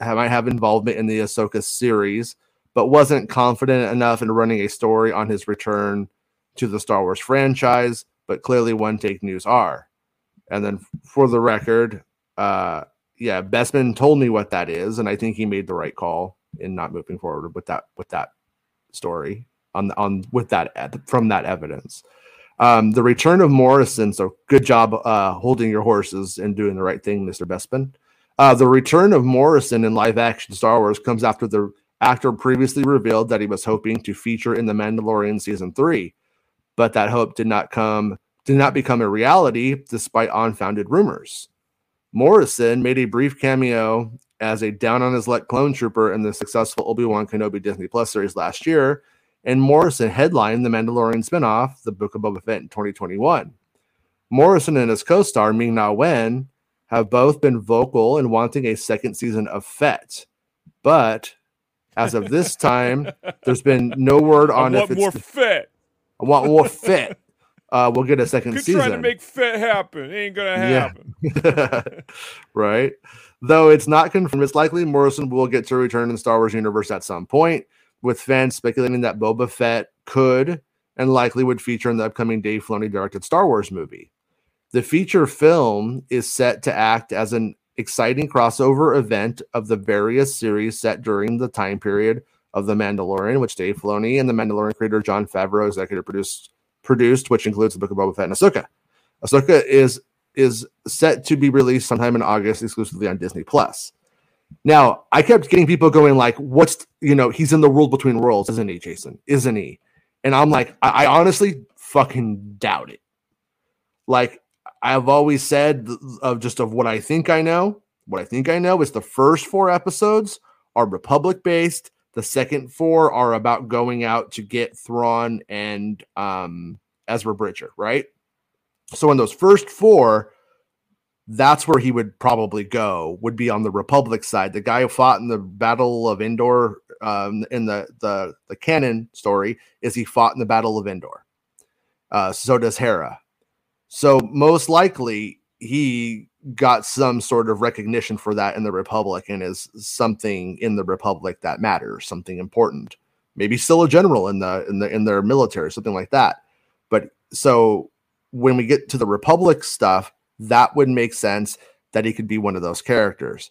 [SPEAKER 1] might have involvement in the Ahsoka series, but wasn't confident enough in running a story on his return to the Star Wars franchise. But clearly, One Take News are. And then for the record, uh, yeah, Bespin told me what that is, and I think he made the right call in not moving forward with that with that story on on with that from that evidence. Um, the return of Morrison. So good job uh, holding your horses and doing the right thing, Mister Bespin. Uh, the return of Morrison in live action Star Wars comes after the actor previously revealed that he was hoping to feature in The Mandalorian season three, but that hope did not come did not become a reality despite unfounded rumors. Morrison made a brief cameo as a down on his luck clone trooper in the successful Obi-Wan Kenobi Disney Plus series last year, and Morrison headlined the Mandalorian spinoff, The Book of Boba Fett, in 2021. Morrison and his co-star Ming Na Wen have both been vocal in wanting a second season of Fett. But as of this time, there's been no word on
[SPEAKER 2] I
[SPEAKER 1] if it's
[SPEAKER 2] more Fett.
[SPEAKER 1] I want more Fett. Uh, we'll get a 2nd
[SPEAKER 2] Quit
[SPEAKER 1] season.
[SPEAKER 2] trying to make Fett happen. It ain't gonna
[SPEAKER 1] Yeah.
[SPEAKER 2] happen.
[SPEAKER 1] right? Though it's not confirmed, it's likely Morrison will get to return in the Star Wars universe at some point, with fans speculating that Boba Fett could and likely would feature in the upcoming Dave Filoni directed Star Wars movie. The feature film is set to act as an exciting crossover event of the various series set during the time period of The Mandalorian, which Dave Filoni and the Mandalorian creator Jon Favreau executive produced, produced which includes the Book of Boba Fett and Ahsoka. Ahsoka is is set to be released sometime in August exclusively on Disney Plus. Now, I kept getting people going like, "What's you know? He's in the world between worlds, isn't he, Jason? Isn't he?" And I'm like, I, I honestly fucking doubt it. Like I've always said, of just of what I think I know. What I think I know is the first four episodes are Republic based. The second four are about going out to get Thrawn and um, Ezra Bridger, right? So in those first four, that's where he would probably go. Would be on the Republic side. The guy who fought in the Battle of Endor, um, in the the the canon story, is he fought in the Battle of Endor. Uh, so does Hera. So most likely he got some sort of recognition for that in the Republic and is something in the Republic that matters, something important. Maybe still a general in the in the in their military, something like that. But so when we get to the Republic stuff, that would make sense that he could be one of those characters.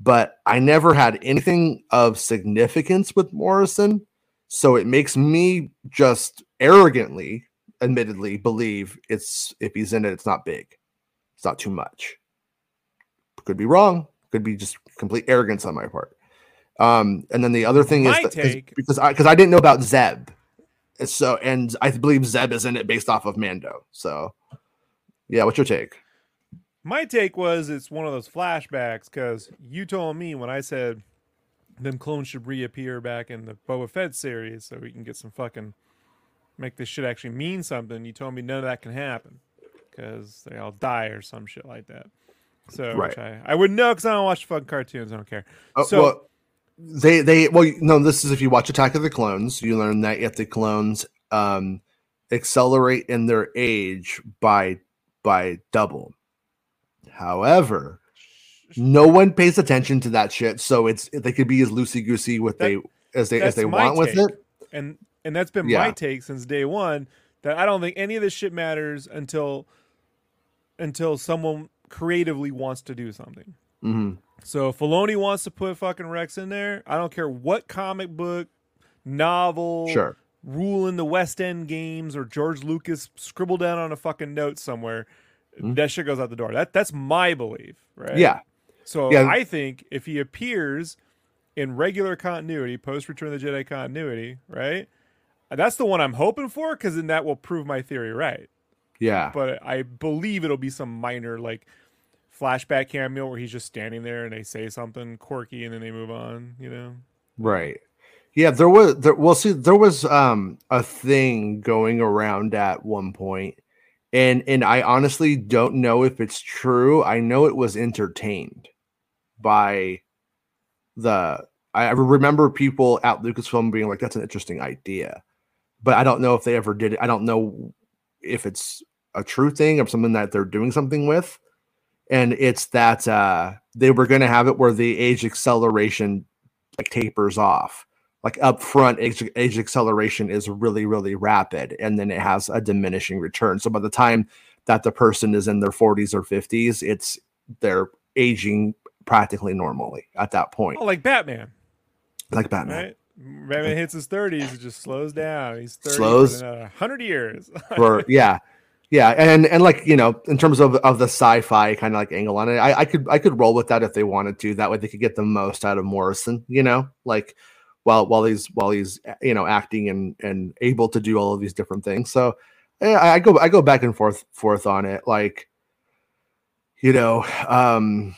[SPEAKER 1] But I never had anything of significance with Morrison. So it makes me just arrogantly, admittedly, believe it's if he's in it, it's not big. It's not too much. Could be wrong. Could be just complete arrogance on my part. Um, and then the other thing
[SPEAKER 2] My
[SPEAKER 1] is, that, is
[SPEAKER 2] take-
[SPEAKER 1] because I because I didn't know about Zeb. And So and I believe Zeb is in it based off of Mando. So yeah, what's your take?
[SPEAKER 2] My take was it's one of those flashbacks because you told me when I said them clones should reappear back in the Boba Fett series so we can get some fucking make this shit actually mean something. You told me none of that can happen because they all die or some shit like that. So
[SPEAKER 1] Right.
[SPEAKER 2] which I I wouldn't know because I don't watch fucking cartoons. I don't care.
[SPEAKER 1] Uh,
[SPEAKER 2] So-
[SPEAKER 1] well, they they well no, this is if you watch Attack of the Clones, you learn that if the clones um accelerate in their age by by double. However, no one pays attention to that shit, so it's they could be as loosey goosey with
[SPEAKER 2] That-
[SPEAKER 1] they as they as they want with it.
[SPEAKER 2] and and that's been
[SPEAKER 1] Yeah.
[SPEAKER 2] my take since day one that I don't think any of this shit matters until until someone creatively wants to do something.
[SPEAKER 1] hmm
[SPEAKER 2] So if Filoni wants to put fucking Rex in there, I don't care what comic book, novel,
[SPEAKER 1] Sure.
[SPEAKER 2] rule in the West End games, or George Lucas scribbled down on a fucking note somewhere.
[SPEAKER 1] Mhm.
[SPEAKER 2] That shit goes out the door. That that's my belief, right?
[SPEAKER 1] Yeah.
[SPEAKER 2] So
[SPEAKER 1] Yeah.
[SPEAKER 2] I think if he appears in regular continuity, post Return of the Jedi continuity, right? That's the one I'm hoping for because then that will prove my theory right.
[SPEAKER 1] Yeah.
[SPEAKER 2] But I believe it'll be some minor like flashback cameo where he's just standing there and they say something quirky and then they move on. You know?
[SPEAKER 1] Right. Yeah, there was there well see there was um a thing going around at one point and and I honestly don't know if it's true. I know it was entertained by the I remember people at Lucasfilm being like that's an interesting idea. But I don't know if they ever did it. I don't know if it's a true thing or something that they're doing something with. And it's that uh they were going to have it where the age acceleration like tapers off like up front age, age acceleration is really really rapid and then it has a diminishing return so by the time that the person is in their 40s or 50s it's they're aging practically normally at that point
[SPEAKER 2] Oh, like Batman,
[SPEAKER 1] like batman
[SPEAKER 2] right? Batman hits his 30s, it just slows down. He's 30
[SPEAKER 1] Slows.
[SPEAKER 2] 100 years.
[SPEAKER 1] for yeah yeah and and like you know in terms of of the sci-fi kind of like angle on it I, I could i could roll with that if they wanted to that way they could get the most out of morrison you know like while while he's while he's you know acting and and able to do all of these different things so yeah, I, I go i go back and forth forth on it like you know um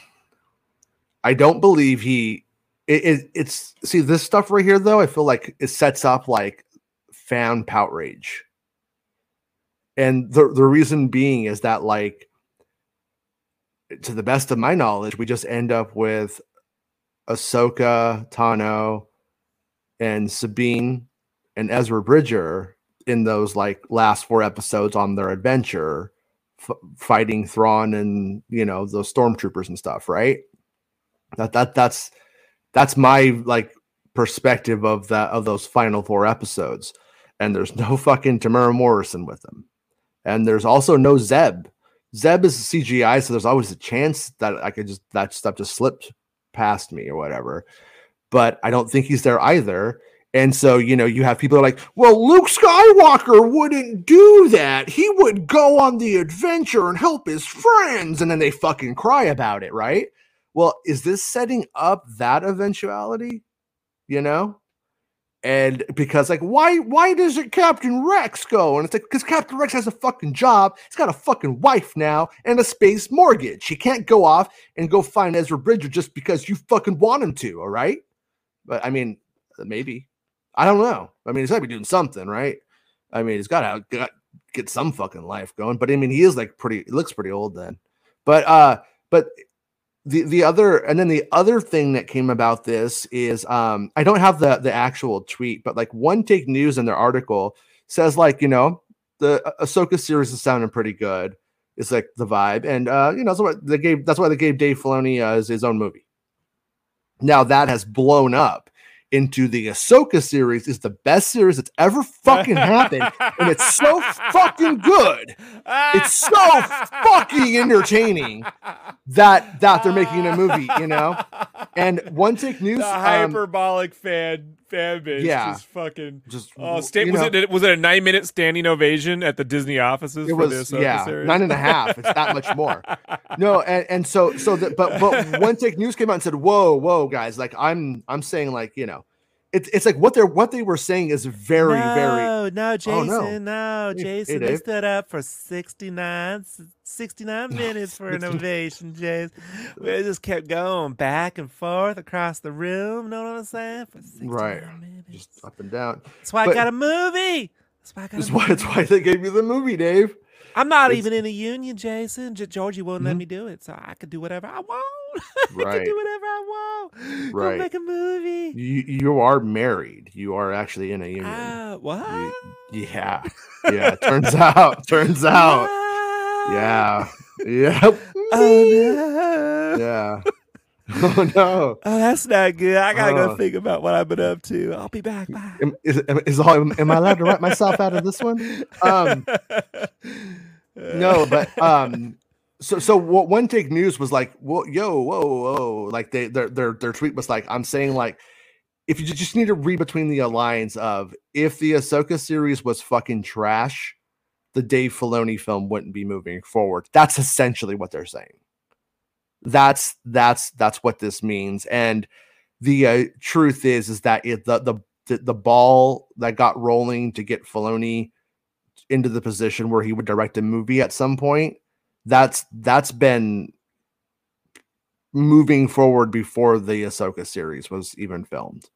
[SPEAKER 1] i don't believe he it, it it's see this stuff right here though i feel like it sets up like fan poutrage and the the reason being is that like to the best of my knowledge we just end up with Ahsoka, Tano, and Sabine and Ezra Bridger in those like last four episodes on their adventure, f- fighting Thrawn and you know those stormtroopers and stuff, right? That that that's that's my like perspective of that of those final four episodes. And there's no fucking Temuera Morrison with them, and there's also no Zeb. Zeb is CGI, so there's always a chance that I could just that stuff just slipped past me or whatever. But I don't think he's there either. And so, you know, you have people like, well, Luke Skywalker wouldn't do that. He would go on the adventure and help his friends. And then they fucking cry about it, right? Well, is this setting up that eventuality? You know? And because like, why why doesn't Captain Rex go? And it's like, because Captain Rex has a fucking job. He's got a fucking wife now and a space mortgage. He can't go off and go find Ezra Bridger just because you fucking want him to, all right? But I mean, maybe. I don't know. I mean, he's got to be doing something, right? I mean, he's got to get some fucking life going. But I mean, he is like pretty. He looks pretty old then. But uh, but the the other and then the other thing that came about this is um I don't have the the actual tweet, but like one take news in their article says like you know the Ahsoka series is sounding pretty good. It's like the vibe, and uh, you know so they gave. That's why they gave Dave Filoni uh, his, his own movie. Now that has blown up into the Ahsoka series is the best series that's ever fucking happened, and it's so fucking good. It's so fucking entertaining that that they're making a movie, you know. And one take news,
[SPEAKER 2] the
[SPEAKER 1] um,
[SPEAKER 2] hyperbolic fan fan base,
[SPEAKER 1] Yeah.
[SPEAKER 2] just fucking.
[SPEAKER 1] just
[SPEAKER 2] Oh, sta- was
[SPEAKER 1] know,
[SPEAKER 2] it was it a nine minute standing ovation at the Disney offices
[SPEAKER 1] it
[SPEAKER 2] for
[SPEAKER 1] was
[SPEAKER 2] this?
[SPEAKER 1] yeah
[SPEAKER 2] series?
[SPEAKER 1] nine and a half it's that much more no and, and so so that but but one take news came out and said whoa whoa guys like i'm i'm saying like you know it's it's like what they're what they were saying is very very
[SPEAKER 3] no, no, Jason,
[SPEAKER 1] no.
[SPEAKER 3] no,
[SPEAKER 1] Hey- hey,
[SPEAKER 3] Jason. they stood up for 69, 69 minutes for an ovation, Jason. We just kept going back and forth across the room. Know what I'm saying? For 69
[SPEAKER 1] Right.
[SPEAKER 3] minutes.
[SPEAKER 1] just up and down
[SPEAKER 3] That's why
[SPEAKER 1] but-
[SPEAKER 3] I got a movie. That's why I got
[SPEAKER 1] that's
[SPEAKER 3] a
[SPEAKER 1] why
[SPEAKER 3] movie.
[SPEAKER 1] that's why they gave you the movie dave
[SPEAKER 3] I'm not
[SPEAKER 1] it's-
[SPEAKER 3] even in a union, Jason. Georgie won't let
[SPEAKER 1] Mhm.
[SPEAKER 3] me do it, so I could do whatever I want. I
[SPEAKER 1] Right.
[SPEAKER 3] can do whatever I want.
[SPEAKER 1] Right.
[SPEAKER 3] Go make a movie.
[SPEAKER 1] you you are married you are actually in a union
[SPEAKER 3] Ah, what?
[SPEAKER 1] You- yeah yeah turns out turns out yeah yep
[SPEAKER 3] Oh no.
[SPEAKER 1] yeah oh no
[SPEAKER 3] Oh, that's not good. I gotta
[SPEAKER 1] Oh.
[SPEAKER 3] go think about what I've been up to. I'll be back. Bye.
[SPEAKER 1] am, is, is all, am I allowed to write myself out of this one? Um, no, but um, so so what one take news was like, whoa, yo, whoa, whoa, like they their their their tweet was like, I'm saying like, if you just need to read between the lines of if the Ahsoka series was fucking trash, the Dave Filoni film wouldn't be moving forward. That's essentially what they're saying. That's that's that's what this means, and the uh, truth is is that it the the the, the ball that got rolling to get Filoni into the position where he would direct a movie at some point that's that's been moving forward before the Ahsoka series was even filmed.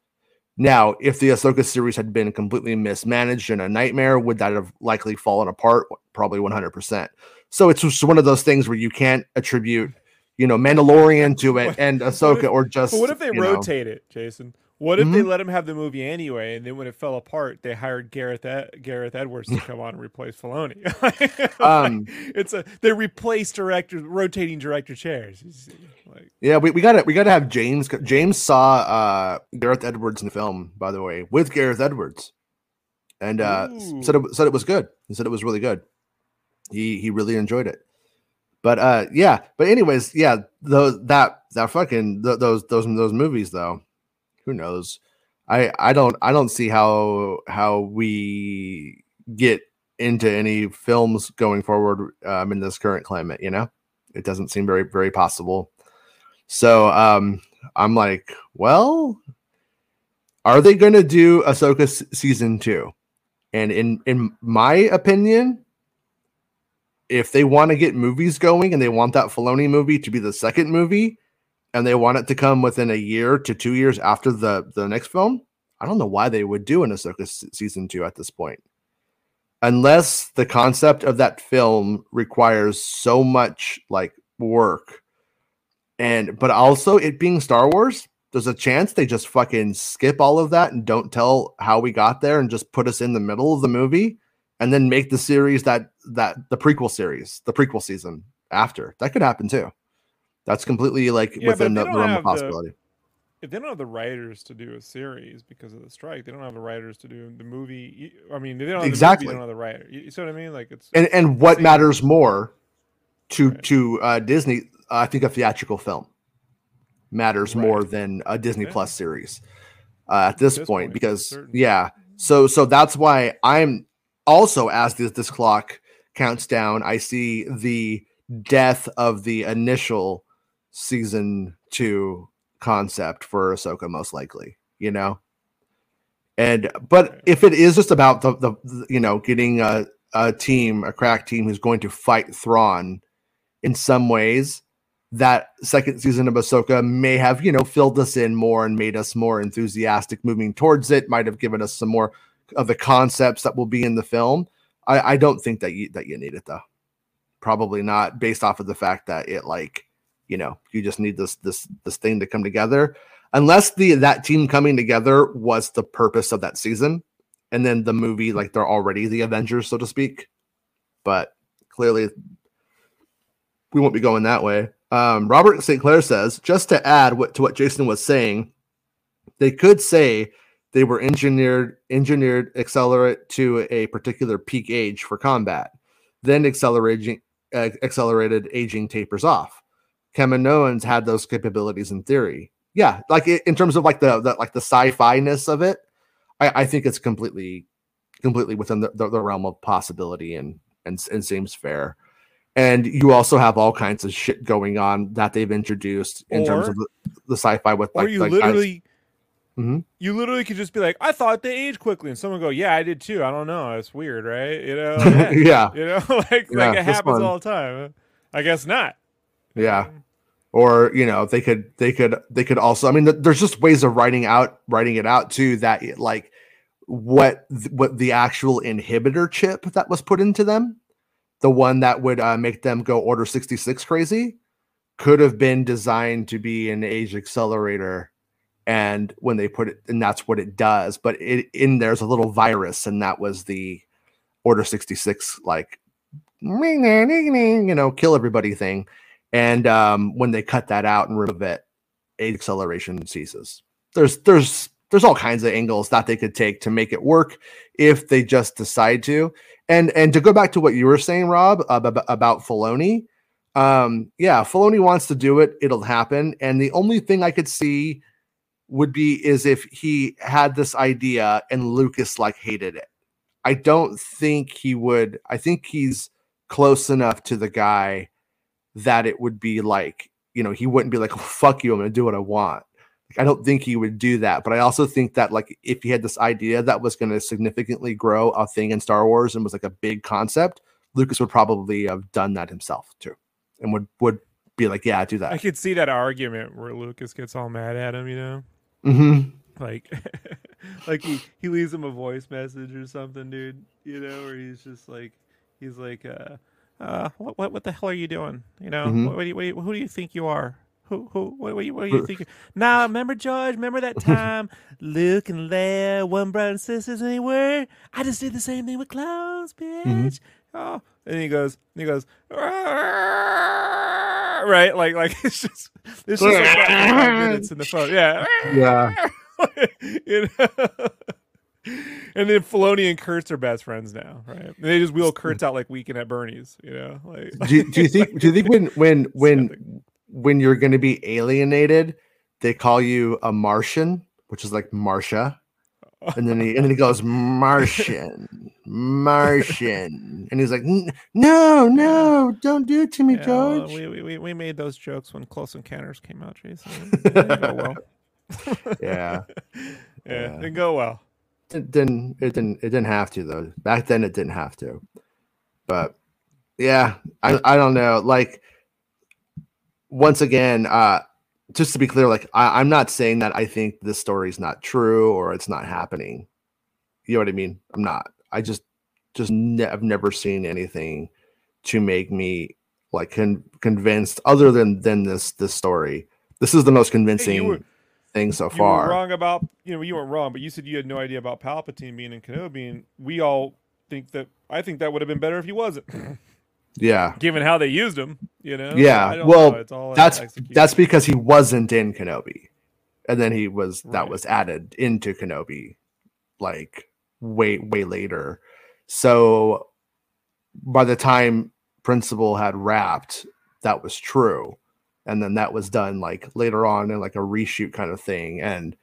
[SPEAKER 1] Now, if the Ahsoka series had been completely mismanaged and a nightmare, would that have likely fallen apart? Probably 100%. So it's just one of those things where you can't attribute, you know, Mandalorian to it and Ahsoka
[SPEAKER 2] if-
[SPEAKER 1] or just.
[SPEAKER 2] But what if they
[SPEAKER 1] you know-
[SPEAKER 2] rotate it, Jason? What if they
[SPEAKER 1] Mhm.
[SPEAKER 2] let him have the movie anyway, and then when it fell apart, they hired Gareth Ed- Gareth Edwards to come on and replace Filoni? Like,
[SPEAKER 1] Um,
[SPEAKER 2] it's a they replace directors, rotating director chairs. Like,
[SPEAKER 1] Yeah, we, we gotta we gotta have James. James saw uh Gareth Edwards in the film, by the way, with Gareth Edwards, and uh
[SPEAKER 2] Ooh.
[SPEAKER 1] said it said it was good. He said it was really good. He he really enjoyed it. But uh yeah, but anyways, yeah, those that that fucking th- those those those movies though, who knows? I I don't I don't see how how we get into any films going forward um, in this current climate. You know, it doesn't seem very very possible. So um, I'm like, well, are they going to do Ahsoka s- season two? And in in my opinion, if they want to get movies going and they want that Filoni movie to be the second movie, and they want it to come within a year to two years after the the next film, I don't know why they would do an Ahsoka season two at this point, unless the concept of that film requires so much like work and but also it being Star Wars, there's a chance they just fucking skip all of that and don't tell how we got there and just put us in the middle of the movie and then make the series that that the prequel series, the prequel season after. That could happen too. That's completely like
[SPEAKER 2] Yeah,
[SPEAKER 1] within the, realm of
[SPEAKER 2] the-
[SPEAKER 1] possibility.
[SPEAKER 2] if they don't have the writers to do a series because of the strike, they don't have the writers to do the movie. I mean, they don't have
[SPEAKER 1] Exactly.
[SPEAKER 2] The movie, they don't have the writer. You, see what I mean? Like it's
[SPEAKER 1] and and what matters more to
[SPEAKER 2] Right.
[SPEAKER 1] to uh, Disney? I think a theatrical film matters more than a Disney
[SPEAKER 2] Yeah.
[SPEAKER 1] Plus series uh, at this,
[SPEAKER 2] this
[SPEAKER 1] point
[SPEAKER 2] point,
[SPEAKER 1] because yeah. So so that's why I'm also as this this clock counts down. I see the death of the initial season two concept for Ahsoka most likely. You know. And but if it is just about the, the the, you know getting a a team, a crack team who's going to fight Thrawn in some ways, that second season of Ahsoka may have, you know, filled us in more and made us more enthusiastic moving towards it, might have given us some more of the concepts that will be in the film. I, I don't think that you that you need it though. Probably not based off of the fact that it like, you know, you just need this this this thing to come together. Unless the that team coming together was the purpose of that season, and then the movie like they're already the Avengers, so to speak. But clearly, we won't be going that way. Um, Robert St. Clair says, just to add what to what Jason was saying, they could say they were engineered engineered accelerate to a particular peak age for combat, then accelerating uh, accelerated aging tapers off. Kaminoans had those capabilities in theory. Yeah, like in terms of like the, the like the sci-fi ness of it, I, I think it's completely completely within the, the, the realm of possibility and and and seems fair. And you also have all kinds of shit going on that they've introduced in terms of the, the sci-fi with
[SPEAKER 2] or
[SPEAKER 1] like,
[SPEAKER 2] you
[SPEAKER 1] like
[SPEAKER 2] literally.
[SPEAKER 1] Mhm.
[SPEAKER 2] You literally could just be like, "I thought they age quickly," and someone go, "Yeah, I did too." I don't know. It's weird, right? You know, yeah. you know, like
[SPEAKER 1] Yeah,
[SPEAKER 2] like it happens
[SPEAKER 1] fun.
[SPEAKER 2] all the time. I guess not.
[SPEAKER 1] yeah. Or you know they could they could they could also I mean th- there's just ways of writing out writing it out too that it, like what th- what the actual inhibitor chip that was put into them, the one that would uh, make them go order 66 crazy, could have been designed to be an age accelerator. And when they put it, and that's what it does. But it in there's a little virus, and that was the order 66 like you know kill everybody thing. And um, when they cut that out and remove it, acceleration ceases. There's there's there's all kinds of angles that they could take to make it work if they just decide to. And and to go back to what you were saying, Rob, about, about Filoni, um, yeah, Filoni wants to do it, it'll happen. And the only thing I could see would be is if he had this idea and Lucas like hated it. I don't think he would. I think he's close enough to the guy that it would be like, you know, he wouldn't be like, oh, fuck you, I'm gonna do what I want. Like, I don't think he would do that. But I also think that like if he had this idea that was gonna significantly grow a thing in Star Wars and was like a big concept, Lucas would probably have done that himself too. And would would be like, yeah, do that.
[SPEAKER 2] I could see that argument where Lucas gets all mad at him. You know,
[SPEAKER 1] hmm
[SPEAKER 2] like like he he leaves him a voice message or something, dude. You know, where he's just like he's like, uh, uh, what what what the hell are you doing? You know,
[SPEAKER 1] Mhm.
[SPEAKER 2] what, what do you, what do you, who do you think you are? Who who what, what, do you, what do you think? you- Nah, remember George? Remember that time Luke and Leia, one brother and sisters, and they were? I just did the same thing with clowns, bitch.
[SPEAKER 1] Mhm.
[SPEAKER 2] Oh, and he goes, and he goes, right, like like it's just it's just like five minutes in the phone, yeah,
[SPEAKER 1] Yeah.
[SPEAKER 2] you know? And then Filoni and Kurtz are best friends now, right? And they just wheel Kurtz out like weekend at Bernie's, you know? Like
[SPEAKER 1] do, you- do you think do you think when when when when you're going to be alienated they call you a martian which is like marsha and then he and then he goes martian martian and he's like no no don't do it to me
[SPEAKER 2] Yeah,
[SPEAKER 1] george
[SPEAKER 2] we, we- we we made those jokes when Close Encounters came out, Jason. It didn't go well.
[SPEAKER 1] yeah
[SPEAKER 2] Yeah,
[SPEAKER 1] Yeah.
[SPEAKER 2] didn't go well.
[SPEAKER 1] It didn't it didn't it didn't have to though. Back then it didn't have to. But yeah i i don't know. Like once again uh just to be clear like I, i'm not saying that i think this story is not true or it's not happening. You know what i mean? I'm not. I just just ne- i've never seen anything to make me like con- convinced other than than this this story. This is the most
[SPEAKER 2] Hey,
[SPEAKER 1] convincing
[SPEAKER 2] you were
[SPEAKER 1] thing so
[SPEAKER 2] you
[SPEAKER 1] far.
[SPEAKER 2] were wrong about you know you weren't wrong, but you said you had no idea about Palpatine being in Kenobi, and we all think that I think that would have been better if he wasn't,
[SPEAKER 1] Yeah,
[SPEAKER 2] given how they used him. You know,
[SPEAKER 1] Yeah, well,
[SPEAKER 2] know, it's all
[SPEAKER 1] that's that's because he wasn't in Kenobi, and then he was that was added into Kenobi, like way way later. So by the time Principal had wrapped, that was true, and then that was done like later on in like a reshoot kind of thing. And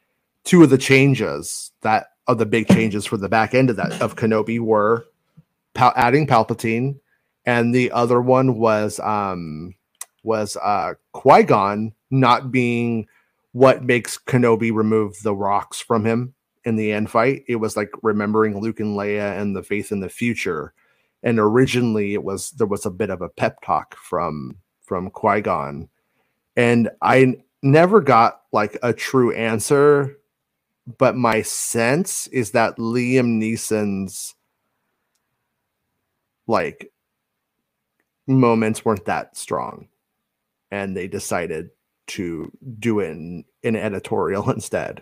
[SPEAKER 1] two of the changes that of the big changes for the back end of that of Kenobi were Pal- adding Palpatine, and the other one was um was uh Qui Gon not being what makes Kenobi remove the rocks from him in the end fight. It was like remembering Luke and Leia and the faith in the future. And originally, it was there was a bit of a pep talk from from Qui Gon, and I never got like a true answer. But my sense is that Liam Neeson's like moments weren't that strong. And they decided to do it in, an editorial instead.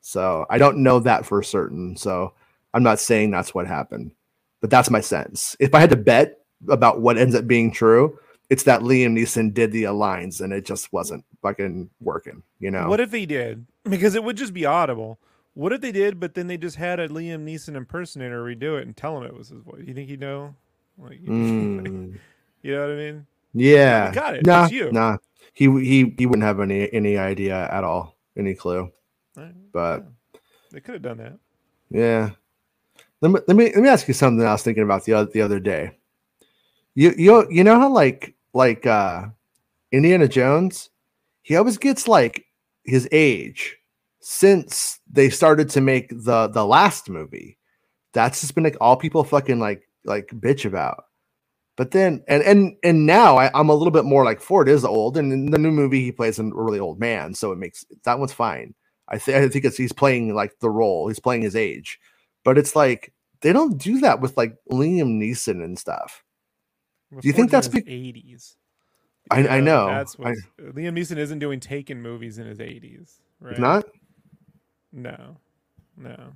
[SPEAKER 1] So i don't know that for certain. So i'm not saying that's what happened but that's my sense. If i had to bet about what ends up being true it's that liam neeson did the aligns and it just wasn't fucking working you know
[SPEAKER 2] What if he did? Because it would just be audible. What if they did, but then they just had a Liam Neeson impersonator redo it and tell him it was his voice? You think he'd know? Like,
[SPEAKER 1] Mm,
[SPEAKER 2] you know what I mean?
[SPEAKER 1] yeah
[SPEAKER 2] got it.
[SPEAKER 1] nah,
[SPEAKER 2] It's you.
[SPEAKER 1] nah he he he wouldn't have any any idea at all any clue
[SPEAKER 2] Right.
[SPEAKER 1] but
[SPEAKER 2] They could have done that.
[SPEAKER 1] Yeah. Let me let me let me ask you something I was thinking about the other the other day. You you you know how like like uh Indiana Jones, he always gets like his age since they started to make the the last movie. That's just been like all people fucking like like bitch about. But then and and and now I, I'm a little bit more like Ford is old, and in the new movie he plays a really old man, so it makes that one's fine. I think I think it's he's playing like the role, he's playing his age, but it's like they don't do that with like Liam Neeson and stuff. Do you think that's
[SPEAKER 2] eighties?
[SPEAKER 1] I- I know.
[SPEAKER 2] That's what
[SPEAKER 1] I-
[SPEAKER 2] Liam Neeson isn't doing Taken movies in his eighties, right?
[SPEAKER 1] If not
[SPEAKER 2] No, no.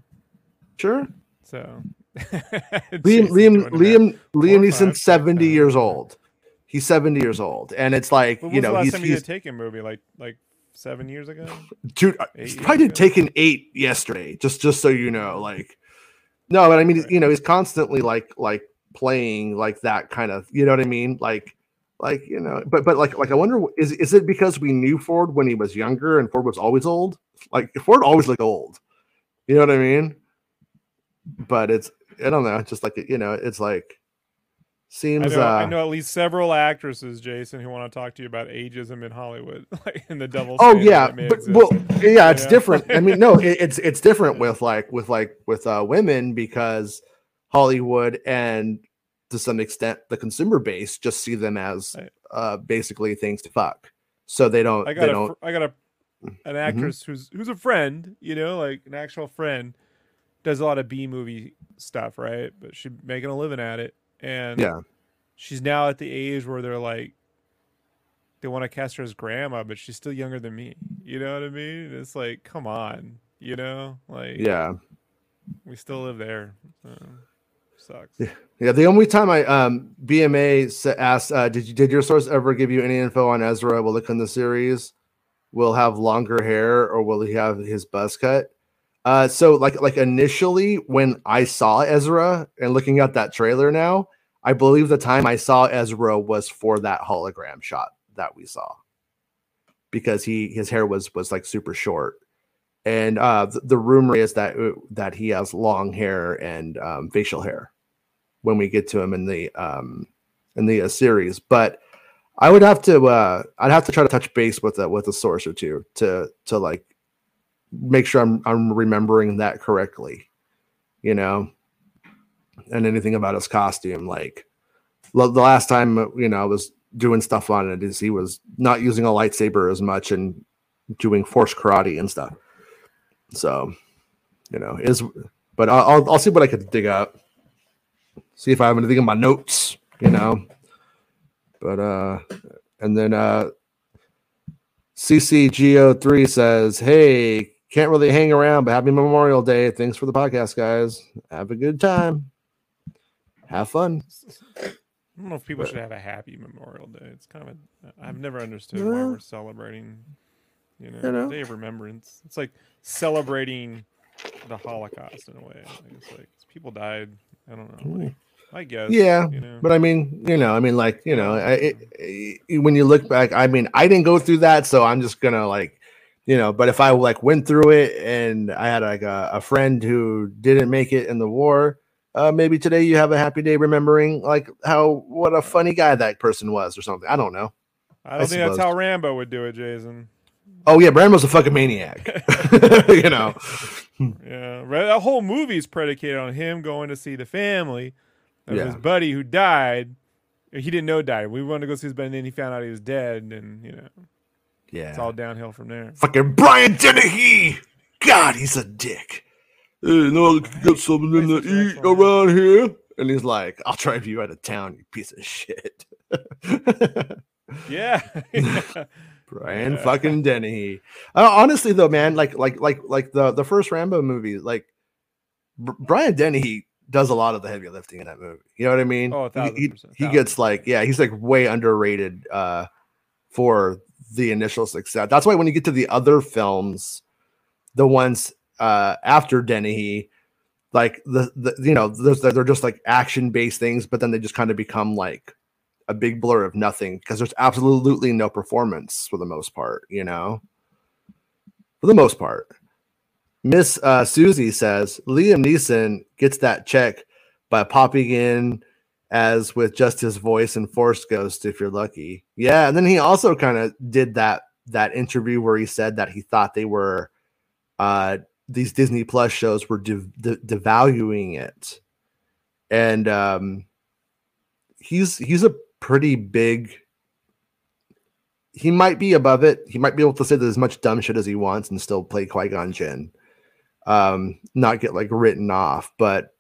[SPEAKER 1] sure.
[SPEAKER 2] So
[SPEAKER 1] Liam Liam. Liam Liam
[SPEAKER 2] Four,
[SPEAKER 1] Neeson's
[SPEAKER 2] five, six,
[SPEAKER 1] seventy
[SPEAKER 2] seven,
[SPEAKER 1] years old. He's seventy years old, and it's like you know he's,
[SPEAKER 2] time you did
[SPEAKER 1] he's
[SPEAKER 2] a Taken movie? Like like seven years ago?
[SPEAKER 1] dude.
[SPEAKER 2] Eight years
[SPEAKER 1] probably did taken eight yesterday. Just just so you know, like no, but I mean
[SPEAKER 2] Right.
[SPEAKER 1] you know he's constantly like like playing like that kind of you know what I mean like like you know but but like like I wonder is is it because we knew Ford when he was younger and Ford was always old like Ford always looked old you know what I mean but it's I don't know just like you know it's like
[SPEAKER 2] I
[SPEAKER 1] seems
[SPEAKER 2] know,
[SPEAKER 1] uh
[SPEAKER 2] I know at least several actresses, Jason, who want to talk to you about ageism in Hollywood, like in the double.
[SPEAKER 1] Oh yeah, but
[SPEAKER 2] exist.
[SPEAKER 1] well, yeah, it's different. I mean, no, it, it's it's different with like with like with uh women because Hollywood and to some extent the consumer base just see them as
[SPEAKER 2] Right.
[SPEAKER 1] uh basically things to fuck. So they don't
[SPEAKER 2] I
[SPEAKER 1] they
[SPEAKER 2] got a,
[SPEAKER 1] don't
[SPEAKER 2] I got a an actress who's who's a friend, you know, like an actual friend, does a lot of B movie stuff, right? But she's making a living at it, and
[SPEAKER 1] Yeah.
[SPEAKER 2] she's now at the age where they're like, they want to cast her as grandma, but she's still younger than me. You know what I mean? It's like, come on, you know, like
[SPEAKER 1] yeah.
[SPEAKER 2] we still live there. So, sucks.
[SPEAKER 1] Yeah. Yeah, the only time I um BMA asked, uh, did you did your source ever give you any info on Ezra? Will it come the series? Will have longer hair or will he have his buzz cut? Uh, so like like initially when I saw Ezra and looking at that trailer now, I believe the time I saw Ezra was for that hologram shot that we saw because he his hair was was like super short. And uh, the, the rumor is that uh, that he has long hair and um, facial hair when we get to him in the um, in the uh, series. But I would have to uh, I'd have to try to touch base with a with a source or two to to like make sure I'm I'm remembering that correctly, you know. And anything about his costume, like the last time uh, you know I was doing stuff on it, is he was not using a lightsaber as much and doing force karate and stuff. So, you know, is but I'll I'll, I'll see what I could dig up see if I have anything in my notes, you know. But uh and then uh CCGO3 says, Hey, can't really hang around, but happy Memorial Day. Thanks for the podcast, guys. Have a good time. Have fun.
[SPEAKER 2] I don't know if people
[SPEAKER 1] But-
[SPEAKER 2] should have a happy Memorial Day. It's kind of a, I've never understood why we're celebrating, you know,
[SPEAKER 1] You know.
[SPEAKER 2] Day of Remembrance. It's like celebrating the Holocaust in a way. Like, it's like people died. I don't know. Like, I guess.
[SPEAKER 1] Yeah,
[SPEAKER 2] You know.
[SPEAKER 1] But I mean, you know, I mean, like, you know, I, it, it- when you look back, I mean, I didn't go through that, so I'm just gonna like, you know. But if I like went through it and I had like a, a friend who didn't make it in the war, uh, maybe today you have a happy day remembering like how what a funny guy that person was or something. I don't know.
[SPEAKER 2] I don't
[SPEAKER 1] I
[SPEAKER 2] think that's how Rambo would do it, Jason.
[SPEAKER 1] Oh yeah, Rambo's a fucking maniac. you know.
[SPEAKER 2] Yeah, right. That whole movie's predicated on him going to see the family of
[SPEAKER 1] Yeah.
[SPEAKER 2] his buddy who died. He didn't know died. We wanted to go see his buddy, and then he found out he was dead, and you know,
[SPEAKER 1] Yeah.
[SPEAKER 2] it's all downhill from there.
[SPEAKER 1] fucking Brian Dennehy. God, he's a dick. Hey, you know, get something in
[SPEAKER 2] Where's
[SPEAKER 1] to eat around here. And he's like, I'll drive you out of town, you piece of shit.
[SPEAKER 2] Yeah.
[SPEAKER 1] Brian
[SPEAKER 2] Yeah.
[SPEAKER 1] fucking Dennehy. Uh, honestly, though, man, like, like, like, like the the first Rambo movie, like Br- Brian Dennehy does a lot of the heavy lifting in that movie. You know what I mean?
[SPEAKER 2] Oh, a
[SPEAKER 1] He-
[SPEAKER 2] thousand
[SPEAKER 1] he,
[SPEAKER 2] percent,
[SPEAKER 1] he
[SPEAKER 2] thousand
[SPEAKER 1] gets like, yeah, he's like way underrated uh for the initial success. That's why when you get to the other films, the ones uh after Dennehy, like the, the you know, those they're just like action based things, but then they just kind of become like a big blur of nothing because there's absolutely no performance for the most part, you know. For the most part. Miss uh, Susie says Liam Neeson gets that check by popping in as with just his voice and Force Ghost if you're lucky. Yeah, and then he also kind of did that that interview where he said that he thought they were uh these Disney Plus shows were de- de- devaluing it. And um he's he's a pretty big he might be above it. He might be able to say as much dumb shit as he wants and still play Qui-Gon Jinn. Um, not get like written off, but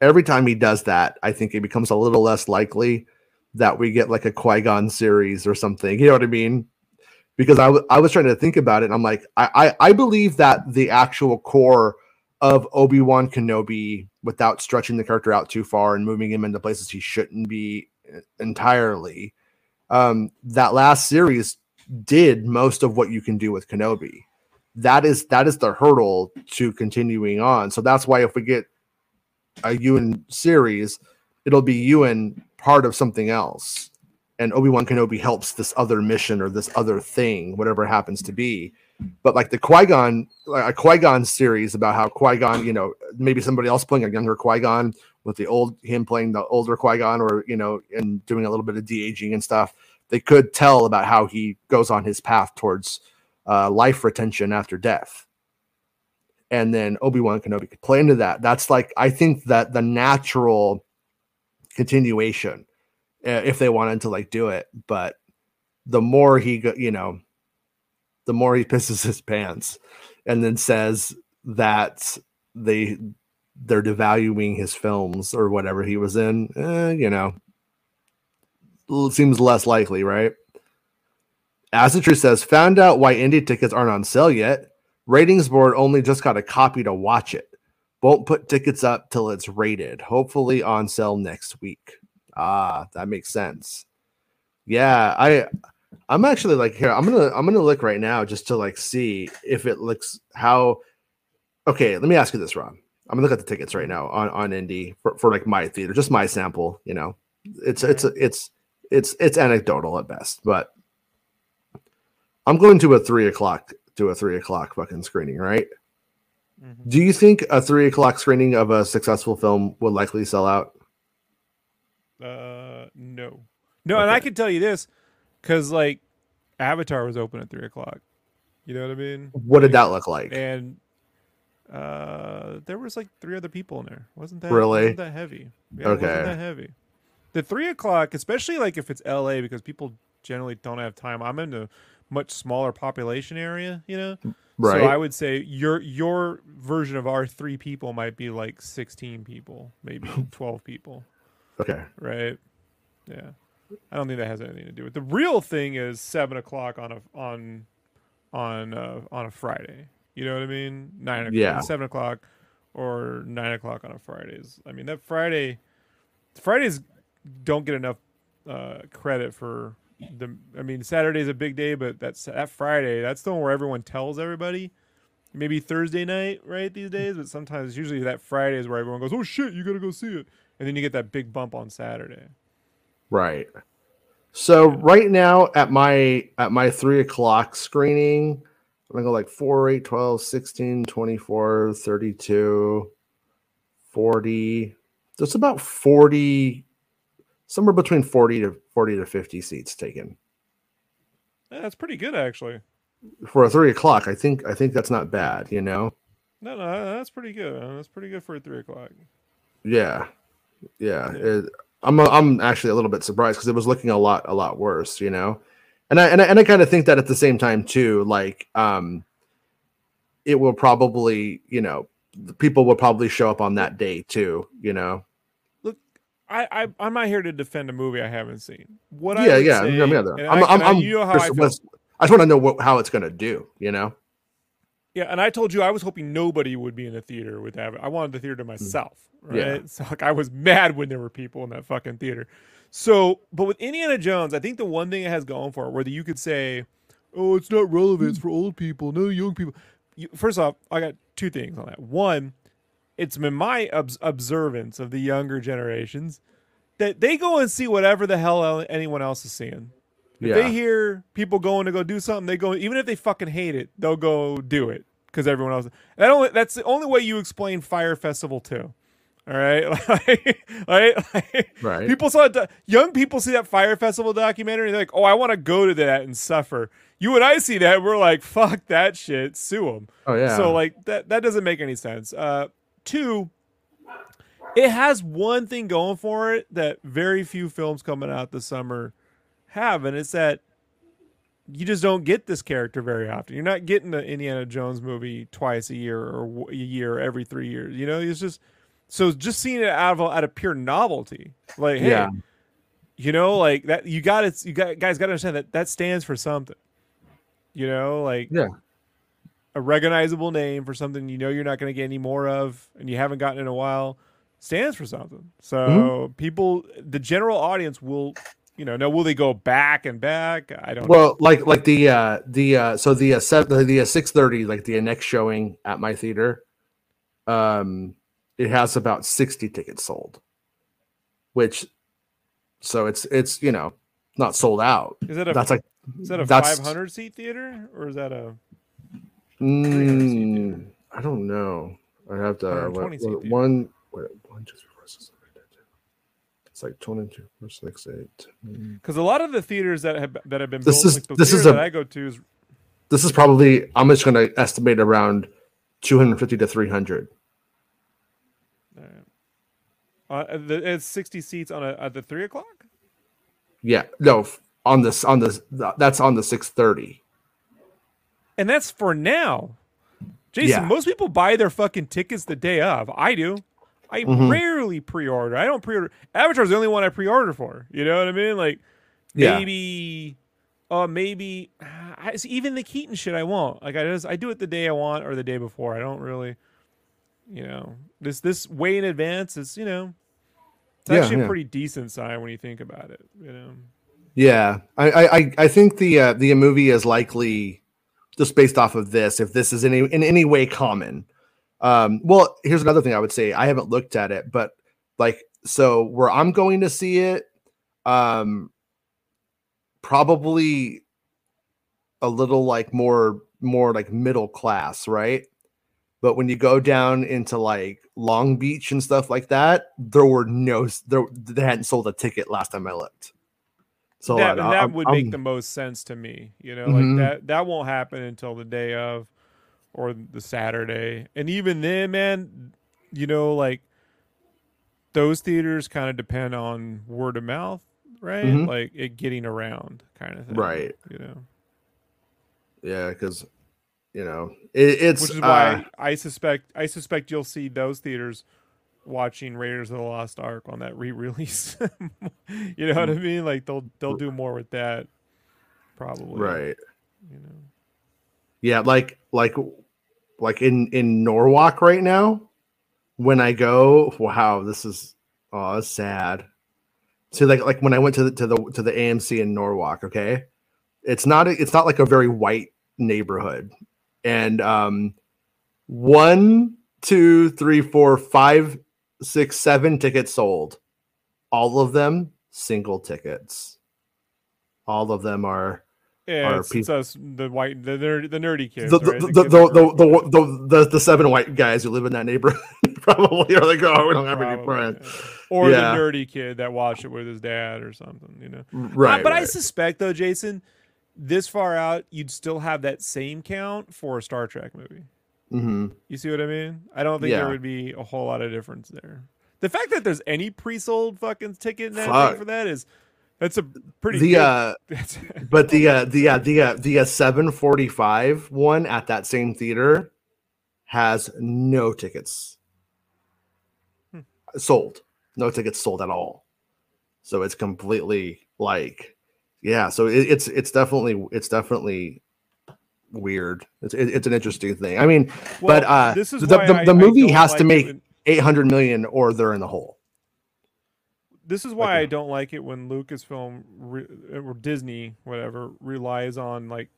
[SPEAKER 1] every time he does that, I think it becomes a little less likely that we get like a Qui Gon series or something. You know what I mean? Because I, w- I was trying to think about it. And I'm like, I, I I believe that the actual core of Obi Wan Kenobi, without stretching the character out too far and moving him into places he shouldn't be uh, entirely, um, that last series did most of what you can do with Kenobi. That is that is the hurdle to continuing on. So that's why if we get a Ewan series, it'll be Ewan part of something else. And Obi-Wan Kenobi helps this other mission or this other thing, whatever happens to be. But like the Qui-Gon, like a Qui-Gon series about how Qui-Gon, you know, maybe somebody else playing a younger Qui-Gon with the old him playing the older Qui-Gon or you know, and doing a little bit of de-aging and stuff. They could tell about how he goes on his path towards uh, life retention after death and then Obi-Wan Kenobi could play into that. That's like I think that the natural continuation uh, if they wanted to like do it, but the more he go, you know, the more he pisses his pants and then says that they they're devaluing his films or whatever he was in, eh, you know, seems less likely, right? As the truth says, found out why Indy tickets aren't on sale yet. Ratings board only just got a copy to watch it. Won't put tickets up till it's rated. Hopefully on sale next week. Ah, that makes sense. Yeah, I I'm actually like here. I'm gonna I'm gonna look right now just to like see if it looks how. Okay, let me ask you this, Rob. I'm gonna look at the tickets right now on on Indy for, for like my theater, just my sample. You know, it's it's it's it's it's anecdotal at best, but I'm going to a three o'clock to a three o'clock fucking screening, right?
[SPEAKER 2] Mhm.
[SPEAKER 1] Do you think a three o'clock screening of a successful film would likely sell out?
[SPEAKER 2] Uh, no, no, and I can tell you this because like Avatar was open at three o'clock. You know what I mean?
[SPEAKER 1] What did that look like?
[SPEAKER 2] And uh, there was like three other people in there. wasn't that
[SPEAKER 1] Really?
[SPEAKER 2] Wasn't that heavy? Yeah,
[SPEAKER 1] Okay.
[SPEAKER 2] wasn't that heavy. The three o'clock, especially like if it's L.A. because people generally don't have time. I'm in a much smaller population area, you know.
[SPEAKER 1] Right.
[SPEAKER 2] So I would say your your version of our three people might be like sixteen people, maybe twelve people.
[SPEAKER 1] okay.
[SPEAKER 2] right? Yeah, I don't think that has anything to do with it. the real thing. Is seven o'clock on a on on uh, on a Friday. You know what I mean? Nine o'clock,
[SPEAKER 1] Yeah.
[SPEAKER 2] seven o'clock, or nine o'clock on a Fridays. I mean that Friday, Fridays don't get enough uh, credit for the. I mean Saturday's a big day, but that's that Friday. That's the one where everyone tells everybody. Maybe Thursday night, right? These days, but sometimes usually that Friday is where everyone goes, "Oh shit, you gotta go see it," and then you get that big bump on Saturday.
[SPEAKER 1] Right. So right now at my at my three o'clock screening, I'm gonna go like 4, 8, 12, 16, 24, 32, 40. There's about 40, somewhere between 40 to 40 to 50 seats taken.
[SPEAKER 2] Yeah, that's pretty good actually.
[SPEAKER 1] For a three o'clock, I think I think that's not bad, you know?
[SPEAKER 2] No, no, that's pretty good. That's pretty good for a three o'clock.
[SPEAKER 1] Yeah. Yeah.
[SPEAKER 2] Yeah.
[SPEAKER 1] It, I'm I'm actually a little bit surprised because it was looking a lot a lot worse, you know. And I and I, and I kind of think that at the same time too, like um, it will probably you know the people will probably show up on that day too, you know.
[SPEAKER 2] I, I I'm not here to defend a movie I haven't seen. What I
[SPEAKER 1] yeah,
[SPEAKER 2] would
[SPEAKER 1] yeah.
[SPEAKER 2] say,
[SPEAKER 1] I I'm,
[SPEAKER 2] and
[SPEAKER 1] I'm,
[SPEAKER 2] I-
[SPEAKER 1] I'm,
[SPEAKER 2] I-
[SPEAKER 1] I'm
[SPEAKER 2] you know how I
[SPEAKER 1] just,
[SPEAKER 2] feel.
[SPEAKER 1] I just want to know what, how it's gonna do, you know.
[SPEAKER 2] Yeah, and I told you I was hoping nobody would be in the theater with that. I wanted the theater to myself, right?
[SPEAKER 1] Mm. Yeah.
[SPEAKER 2] So like I was mad when there were people in that fucking theater. So, but with Indiana Jones, I think the one thing it has going for it, whether you could say, "Oh, it's not relevant; it's for old people, no young people." You, first off, I got two things on that. One, it's been my obs- observance of the younger generations that they go and see whatever the hell anyone else is seeing. If
[SPEAKER 1] Yeah.
[SPEAKER 2] they hear people going to go do something, they go even if they fucking hate it, they'll go do it because everyone else. That only that's the only way you explain Fyre Festival too. All right, like, like, like,
[SPEAKER 1] Right.
[SPEAKER 2] People saw it, young people see that Fyre Festival documentary. They're like, "Oh, I want to go to that and suffer." You and I see that, we're like, "Fuck that shit, sue them."
[SPEAKER 1] Oh yeah.
[SPEAKER 2] So like that that doesn't make any sense. Uh, two, it has one thing going for it that very few films coming out this summer have, and it's that you just don't get this character very often. You're not getting the Indiana Jones movie twice a year or a year every three years. You know, it's just so just seeing it out of out of pure novelty, like hey,
[SPEAKER 1] Yeah.
[SPEAKER 2] you know, like that. You got it. You got guys got to understand that that stands for something. You know, like
[SPEAKER 1] Yeah.
[SPEAKER 2] A recognizable name for something you know you're not going to get any more of and you haven't gotten in a while stands for something. So
[SPEAKER 1] Mm-hmm.
[SPEAKER 2] people, the general audience will, you know, now will they go back and back? I don't. know.
[SPEAKER 1] Well, like like the uh the uh so the uh the, uh, six thirty like the next showing at my theater, um, it has about sixty tickets sold, which, so it's it's you know not sold out.
[SPEAKER 2] Is that a
[SPEAKER 1] That's like
[SPEAKER 2] is that a
[SPEAKER 1] that's-
[SPEAKER 2] 500 seat theater or is that a?
[SPEAKER 1] Mm, I don't know. I have to
[SPEAKER 2] 120
[SPEAKER 1] what- what- one wait, one two three four six seven eight nine ten. It's like twenty two four six eight. mm.
[SPEAKER 2] Because a lot of the theaters that have that have been
[SPEAKER 1] This
[SPEAKER 2] built,
[SPEAKER 1] is-
[SPEAKER 2] like the
[SPEAKER 1] this is a-
[SPEAKER 2] that I go to is
[SPEAKER 1] This is probably I'm just going to estimate around two hundred fifty to three hundred.
[SPEAKER 2] uh, the, it's 60 seats on a at the three o'clock.
[SPEAKER 1] Yeah, no, on this on this that's on the six thirty.
[SPEAKER 2] And that's for now. Jason,
[SPEAKER 1] Yeah.
[SPEAKER 2] most people buy their fucking tickets the day of. I do. I
[SPEAKER 1] Mhm.
[SPEAKER 2] rarely pre-order. I don't pre-order. Avatar's the only one I pre-order for. You know what I mean? Like
[SPEAKER 1] Yeah.
[SPEAKER 2] maybe, uh, maybe I, see, even the Keaton shit I won't. Like I just I do it the day I want or the day before. I don't really, you know, this this way in advance is you know, it's
[SPEAKER 1] Yeah,
[SPEAKER 2] actually
[SPEAKER 1] yeah.
[SPEAKER 2] a pretty decent sign when you think about it. You know.
[SPEAKER 1] Yeah, I I I- I think the uh, the movie is likely just based off of this. If this is any in any way common, um, well, here's another thing I would say. I haven't looked at it, but like so where I'm going to see it, um, probably a little like more more like middle class, right? But when you go down into like Long Beach and stuff like that, there were no there they hadn't sold a ticket last time I looked. So
[SPEAKER 2] that,
[SPEAKER 1] I-
[SPEAKER 2] that
[SPEAKER 1] I'm-
[SPEAKER 2] would
[SPEAKER 1] I'm-
[SPEAKER 2] make the most sense to me. You know, like that that won't happen until the day of or the Saturday. And even then, man, you know, like those theaters kind of depend on word of mouth, right?
[SPEAKER 1] Mhm.
[SPEAKER 2] Like it getting around kind of thing.
[SPEAKER 1] Right.
[SPEAKER 2] You know.
[SPEAKER 1] yeah, because you know it, it's
[SPEAKER 2] Which is
[SPEAKER 1] uh,
[SPEAKER 2] why I suspect I suspect you'll see those theaters watching Raiders of the Lost Ark on that re-release. you know what I
[SPEAKER 1] Mm.
[SPEAKER 2] mean? Like they'll they'll do more with that probably.
[SPEAKER 1] right.
[SPEAKER 2] You know.
[SPEAKER 1] Yeah, like like like in in Norwalk right now. When I go, wow, this is oh, it's sad. So like like when I went to the to the to the AMC in Norwalk, okay, it's not a, it's not like a very white neighborhood, and um, one, two, three, four, five, six, seven tickets sold, all of them single tickets. All of them are
[SPEAKER 2] Yeah,
[SPEAKER 1] Are
[SPEAKER 2] it's, it's us, the white, the nerd, the nerdy kids.
[SPEAKER 1] the,
[SPEAKER 2] right?
[SPEAKER 1] the,
[SPEAKER 2] The
[SPEAKER 1] the,
[SPEAKER 2] kids
[SPEAKER 1] the,
[SPEAKER 2] that grew up
[SPEAKER 1] the, the, the, the seven white guys who live in that neighborhood probably are like, oh, we don't have any friends.
[SPEAKER 2] yeah. Or
[SPEAKER 1] Yeah.
[SPEAKER 2] the nerdy kid that watched it with his dad or something, you know.
[SPEAKER 1] Right.
[SPEAKER 2] Uh, but I suspect though, Jason, this far out, you'd still have that same count for a Star Trek movie.
[SPEAKER 1] Mhm.
[SPEAKER 2] You see what I mean? I don't think
[SPEAKER 1] Yeah.
[SPEAKER 2] there would be a whole lot of difference there. The fact that there's any pre-sold fucking ticket for that is that's a pretty
[SPEAKER 1] The
[SPEAKER 2] good,
[SPEAKER 1] uh, but the uh, the uh, the uh, the uh, seven forty five one at that same theater has no tickets
[SPEAKER 2] Hmm.
[SPEAKER 1] sold. No tickets sold at all. So it's completely like, yeah. So it, it's it's definitely it's definitely weird. It's it, it's an interesting thing. I mean, but uh,
[SPEAKER 2] this is
[SPEAKER 1] the the,
[SPEAKER 2] I-
[SPEAKER 1] the movie has to
[SPEAKER 2] like it
[SPEAKER 1] make
[SPEAKER 2] when-
[SPEAKER 1] eight hundred million or they're in the hole.
[SPEAKER 2] this is why
[SPEAKER 1] a-
[SPEAKER 2] I don't like it when Lucasfilm re- or Disney, whatever, relies on like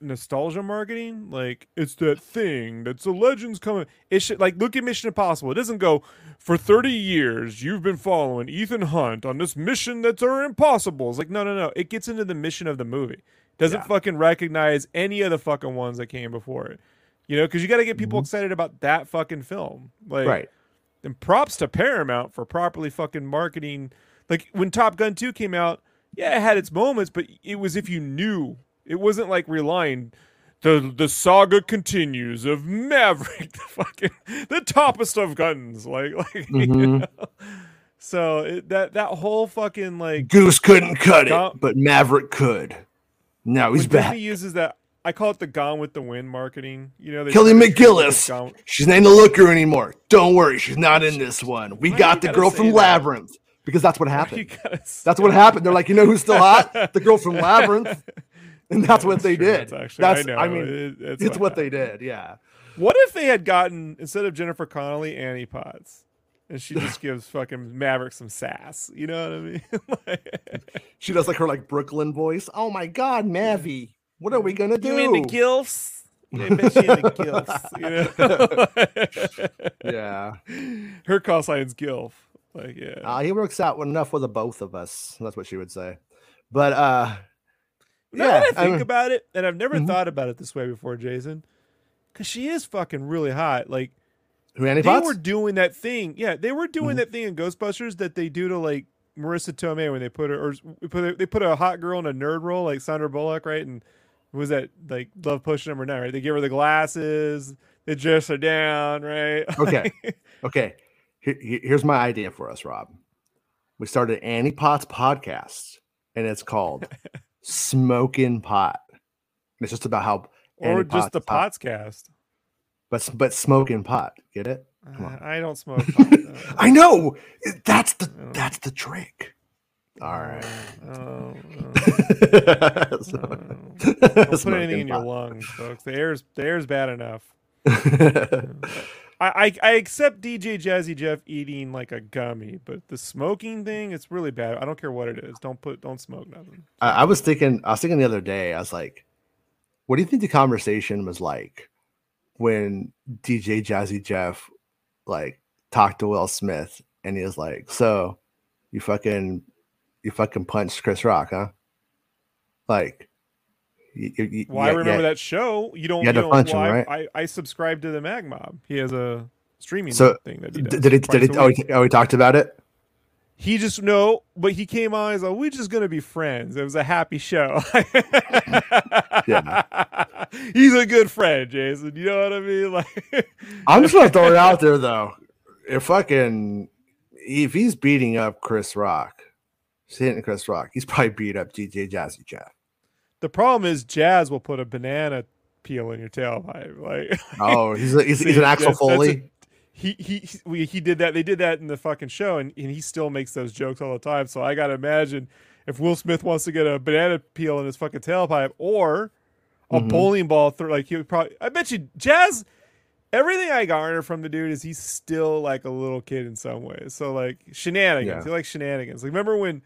[SPEAKER 2] nostalgia marketing. Like it's that thing that's the legends coming. It should like look at Mission Impossible. It doesn't go for thirty years. You've been following Ethan Hunt on this mission that's are impossible. It's like no, no, no. It gets into the mission of the movie. Doesn't
[SPEAKER 1] Yeah.
[SPEAKER 2] fucking recognize any of the fucking ones that came before it. You know, because you got to get people excited about that fucking film. Like,
[SPEAKER 1] Right.
[SPEAKER 2] and props to Paramount for properly fucking marketing. Like when Top Gun 2 came out, yeah, it had its moments, but it was if you knew. It wasn't like relying the the saga continues of Maverick, the fucking the toppest of guns. Like like you
[SPEAKER 1] Mhm.
[SPEAKER 2] know? So it, that that whole fucking like
[SPEAKER 1] Goose couldn't cut it, but Maverick could. Now he's back.
[SPEAKER 2] He uses that I call it the Gone with the Wind marketing. You know, they
[SPEAKER 1] Kelly
[SPEAKER 2] try to do this
[SPEAKER 1] McGillis. She's not in the looker anymore. Don't worry, she's not in this one. We
[SPEAKER 2] Why
[SPEAKER 1] got the girl from
[SPEAKER 2] that?
[SPEAKER 1] Labyrinth because that's what happened. That's what happened. They're like, you know who's still hot? The girl from Labyrinth, and that's what they
[SPEAKER 2] true.
[SPEAKER 1] did.
[SPEAKER 2] That's actually,
[SPEAKER 1] That's,
[SPEAKER 2] I, know.
[SPEAKER 1] I mean,
[SPEAKER 2] it- it's
[SPEAKER 1] it's what they did. Yeah.
[SPEAKER 2] What if they had gotten instead of Jennifer Connelly, Annie Potts, and she just gives fucking Maverick some sass? You know what I mean? Like,
[SPEAKER 1] She does like her like Brooklyn voice. Oh my God, Mavi, what are we gonna do?
[SPEAKER 2] you in the gilfs? Yeah, I bet you in the gilfs. You know?
[SPEAKER 1] yeah.
[SPEAKER 2] Her call sign's gilf. Like yeah.
[SPEAKER 1] Uh, he works out enough for the both of us. That's what she would say. But uh,
[SPEAKER 2] Now
[SPEAKER 1] yeah,
[SPEAKER 2] that I think
[SPEAKER 1] mean-
[SPEAKER 2] about it, and I've never
[SPEAKER 1] Mhm.
[SPEAKER 2] thought about it this way before, Jason, because she is fucking really hot. Like
[SPEAKER 1] who Annie
[SPEAKER 2] they
[SPEAKER 1] Potts?
[SPEAKER 2] were doing that thing. Yeah, they were doing
[SPEAKER 1] Mhm.
[SPEAKER 2] that thing in Ghostbusters that they do to like Marisa Tomei when they put her or put a, they put a hot girl in a nerd role like Sandra Bullock, right? And was that like Love Potion number nine? Right? They give her the glasses, they dress her down, right?
[SPEAKER 1] Okay. Okay. Here- here- here's my idea for us, Rob. We started Annie Potts podcast, and it's called Smoking Pot. And it's just about how
[SPEAKER 2] or
[SPEAKER 1] Annie
[SPEAKER 2] just the
[SPEAKER 1] Potts-
[SPEAKER 2] Potscast.
[SPEAKER 1] But but smoking pot. Get it?
[SPEAKER 2] Uh, I don't smoke. pot.
[SPEAKER 1] I know. That's the
[SPEAKER 2] Oh.
[SPEAKER 1] that's the trick. All right.
[SPEAKER 2] Oh, oh.
[SPEAKER 1] So-
[SPEAKER 2] Don't put anything in your lungs, folks. The air's the air's bad enough. I, I I accept DJ Jazzy Jeff eating like a gummy, but the smoking thing, it's really bad. I don't care what it is. Don't put don't smoke nothing.
[SPEAKER 1] I, I was thinking, I was thinking the other day, I was like, what do you think the conversation was like when DJ Jazzy Jeff like talked to Will Smith and he was like, So you fucking you fucking punched Chris Rock, huh? Like you, you, you-
[SPEAKER 2] Well, I remember that show. You don't.
[SPEAKER 1] You had
[SPEAKER 2] You
[SPEAKER 1] to punch him,
[SPEAKER 2] well, I-
[SPEAKER 1] right?
[SPEAKER 2] I, I subscribe to the Mag Mob. He has a streaming
[SPEAKER 1] So,
[SPEAKER 2] thing that he does.
[SPEAKER 1] Did he did he oh he, oh he talked about it?
[SPEAKER 2] He just no, but he came on. He's like, "We're just gonna be friends." It was a happy show.
[SPEAKER 1] Yeah.
[SPEAKER 2] he's a good friend, Jason. You know what I mean? Like,
[SPEAKER 1] I'm just gonna throw it out there though. If fucking if he's beating up Chris Rock, he's hitting Chris Rock, he's probably beat up DJ Jazzy Jeff.
[SPEAKER 2] the problem is, Jazz will put a banana peel in your tailpipe. Like,
[SPEAKER 1] Oh, he's a, he's, he's an Axel
[SPEAKER 2] that's- that's a-
[SPEAKER 1] Foley.
[SPEAKER 2] He he he, did that. They did that in the fucking show, and, and he still makes those jokes all the time. So I gotta imagine if Will Smith wants to get a banana peel in his fucking tailpipe, or a
[SPEAKER 1] Mhm.
[SPEAKER 2] bowling ball through. Like he would probably. I bet you Jazz. Everything I garner from the dude is he's still like a little kid in some ways. So like shenanigans.
[SPEAKER 1] Yeah.
[SPEAKER 2] He likes shenanigans. Like remember when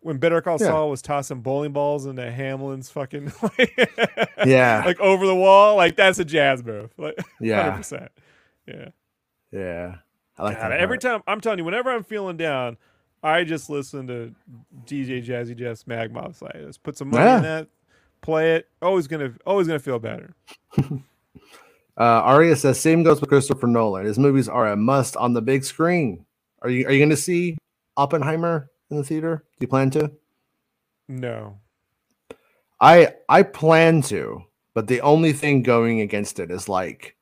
[SPEAKER 2] when Better Call
[SPEAKER 1] Yeah.
[SPEAKER 2] Saul was tossing bowling balls into Hamlin's fucking
[SPEAKER 1] Yeah.
[SPEAKER 2] like over the wall? Like that's a jazz move. Like
[SPEAKER 1] Yeah.
[SPEAKER 2] hundred percent. Yeah.
[SPEAKER 1] Yeah. I like
[SPEAKER 2] God,
[SPEAKER 1] that.
[SPEAKER 2] every time I'm telling you, whenever I'm feeling down, I just listen to DJ Jazzy Jeff's Mag Mob site. Just put some money
[SPEAKER 1] Yeah.
[SPEAKER 2] in that, play it. Always gonna always gonna feel better.
[SPEAKER 1] Uh, Aria says, same goes with Christopher Nolan. His movies are a must on the big screen. Are you are you going to see Oppenheimer in the theater? Do you plan to?
[SPEAKER 2] No.
[SPEAKER 1] I I plan to, but the only thing going against it is like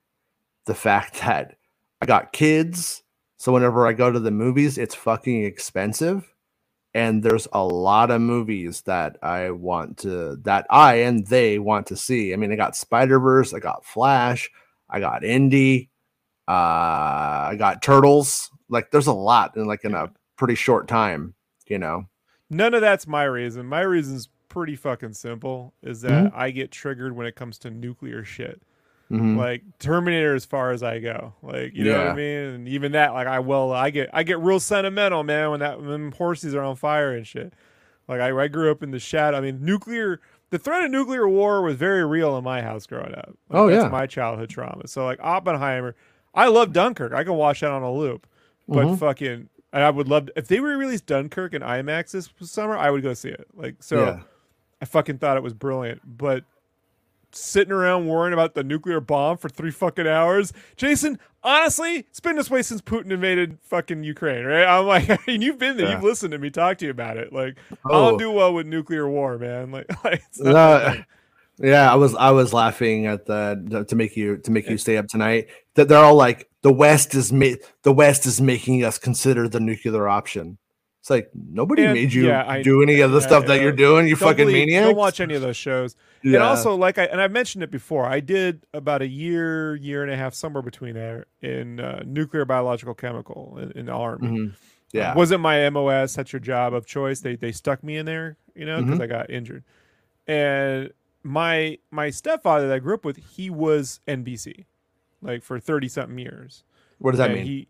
[SPEAKER 1] the fact that I got kids, so whenever I go to the movies, it's fucking expensive. And there's a lot of movies that I want to that I and they want to see. I mean, I got Spider-Verse, I got Flash, I got Indy, uh, I got Turtles. Like there's a lot in like in a pretty short time, you know.
[SPEAKER 2] None of that's my reason. My reason's pretty fucking simple. Is that
[SPEAKER 1] Mhm.
[SPEAKER 2] I get triggered when it comes to nuclear shit.
[SPEAKER 1] Mhm.
[SPEAKER 2] Like Terminator as far as I go. Like you know what I mean? And even that, like I well, I get I get real sentimental, man, when that when horses are on fire and shit. Like I, I grew up in the shadow. I mean, nuclear the threat of nuclear war was very real in my house growing up. Like,
[SPEAKER 1] Oh,
[SPEAKER 2] that's
[SPEAKER 1] yeah.
[SPEAKER 2] my childhood trauma. So like Oppenheimer, I love Dunkirk. I can watch that on a loop. But
[SPEAKER 1] Mhm.
[SPEAKER 2] fucking and I would love if they re-released Dunkirk in IMAX this summer, I would go see it. Like so
[SPEAKER 1] yeah.
[SPEAKER 2] I fucking thought it was brilliant, but sitting around worrying about the nuclear bomb for three fucking hours, Jason. Honestly, it's been this way since Putin invaded fucking Ukraine, right? I'm like, I mean, you've been there,
[SPEAKER 1] Yeah.
[SPEAKER 2] you've listened to me talk to you about it. Like,
[SPEAKER 1] Oh.
[SPEAKER 2] don't do well with nuclear war, man. Like, like it's not
[SPEAKER 1] No, yeah, I was I was laughing at the to make you to make you stay up tonight. That they're all like the West is ma- the West is making us consider the nuclear option. It's like nobody
[SPEAKER 2] And-
[SPEAKER 1] made you
[SPEAKER 2] yeah, I-
[SPEAKER 1] do any of the
[SPEAKER 2] yeah,
[SPEAKER 1] stuff that
[SPEAKER 2] yeah.
[SPEAKER 1] you're doing. You fucking
[SPEAKER 2] believe-
[SPEAKER 1] maniac.
[SPEAKER 2] Don't watch any of those shows. And also, like I and I've mentioned it before, I did about a year, year and a half, somewhere between there in uh, nuclear biological chemical in, in the army.
[SPEAKER 1] Mhm. yeah,
[SPEAKER 2] wasn't my MOS. That's your job of choice. They they stuck me in there, you know, because
[SPEAKER 1] Mhm.
[SPEAKER 2] I got injured. And my my stepfather that I grew up with, he was NBC, like for thirty something years.
[SPEAKER 1] what does that
[SPEAKER 2] And
[SPEAKER 1] mean?
[SPEAKER 2] He,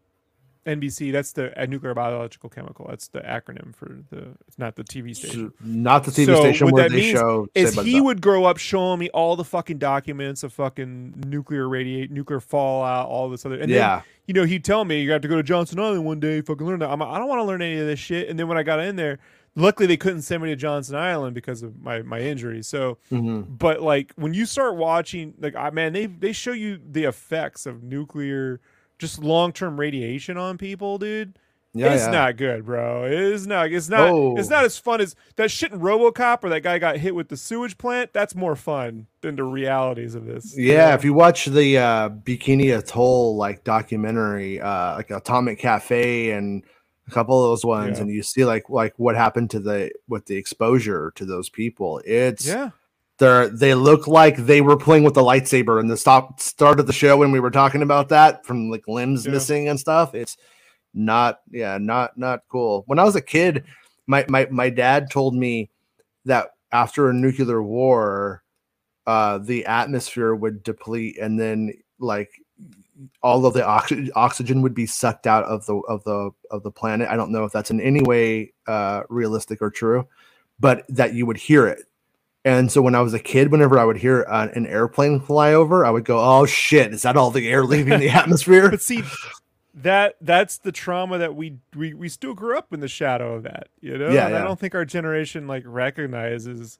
[SPEAKER 2] NBC. That's the nuclear biological chemical. That's the acronym for the. It's not the TV station.
[SPEAKER 1] Not the TV
[SPEAKER 2] So
[SPEAKER 1] station
[SPEAKER 2] what
[SPEAKER 1] where
[SPEAKER 2] that
[SPEAKER 1] they
[SPEAKER 2] means
[SPEAKER 1] show.
[SPEAKER 2] Is
[SPEAKER 1] Saved by the
[SPEAKER 2] he would grow up showing me all the fucking documents of fucking nuclear radiate, nuclear fallout, all this other. And then
[SPEAKER 1] yeah,
[SPEAKER 2] you know, he'd tell me you have to go to Johnson Island one day, fucking learn that. I'm like, I don't want to learn any of this shit. And then when I got in there, luckily they couldn't send me to Johnson Island because of my my injury. So,
[SPEAKER 1] Mhm.
[SPEAKER 2] but like when you start watching, like, I man, they they show you the effects of nuclear, just long term radiation on people, dude.
[SPEAKER 1] yeah,
[SPEAKER 2] it's
[SPEAKER 1] yeah.
[SPEAKER 2] not good, bro. It's not. It's not.
[SPEAKER 1] Oh.
[SPEAKER 2] It's not as fun as that shit in RoboCop, where that guy got hit with the sewage plant. That's more fun than the realities of this. you
[SPEAKER 1] Yeah, if you watch the uh, Bikini Atoll like documentary, uh, like Atomic Cafe and a couple of those ones,
[SPEAKER 2] Yeah.
[SPEAKER 1] and you see like like what happened to the with the exposure to those people, it's
[SPEAKER 2] yeah.
[SPEAKER 1] They're they look like they were playing with the lightsaber in the stop start of the show when we were talking about that from like limbs
[SPEAKER 2] Yeah.
[SPEAKER 1] missing and stuff. It's not yeah, not not cool. When I was a kid, my my my dad told me that after a nuclear war, uh the atmosphere would deplete and then like all of the oxy- oxygen would be sucked out of the of the of the planet. I don't know if that's in any way uh realistic or true, but that you would hear it. And so when I was a kid, whenever I would hear uh, an airplane fly over, I would go, "Oh shit! Is that all the air leaving the atmosphere?"
[SPEAKER 2] But see, that that's the trauma that we we we still grew up in the shadow of that. You know,
[SPEAKER 1] Yeah,
[SPEAKER 2] And I don't think our generation like recognizes.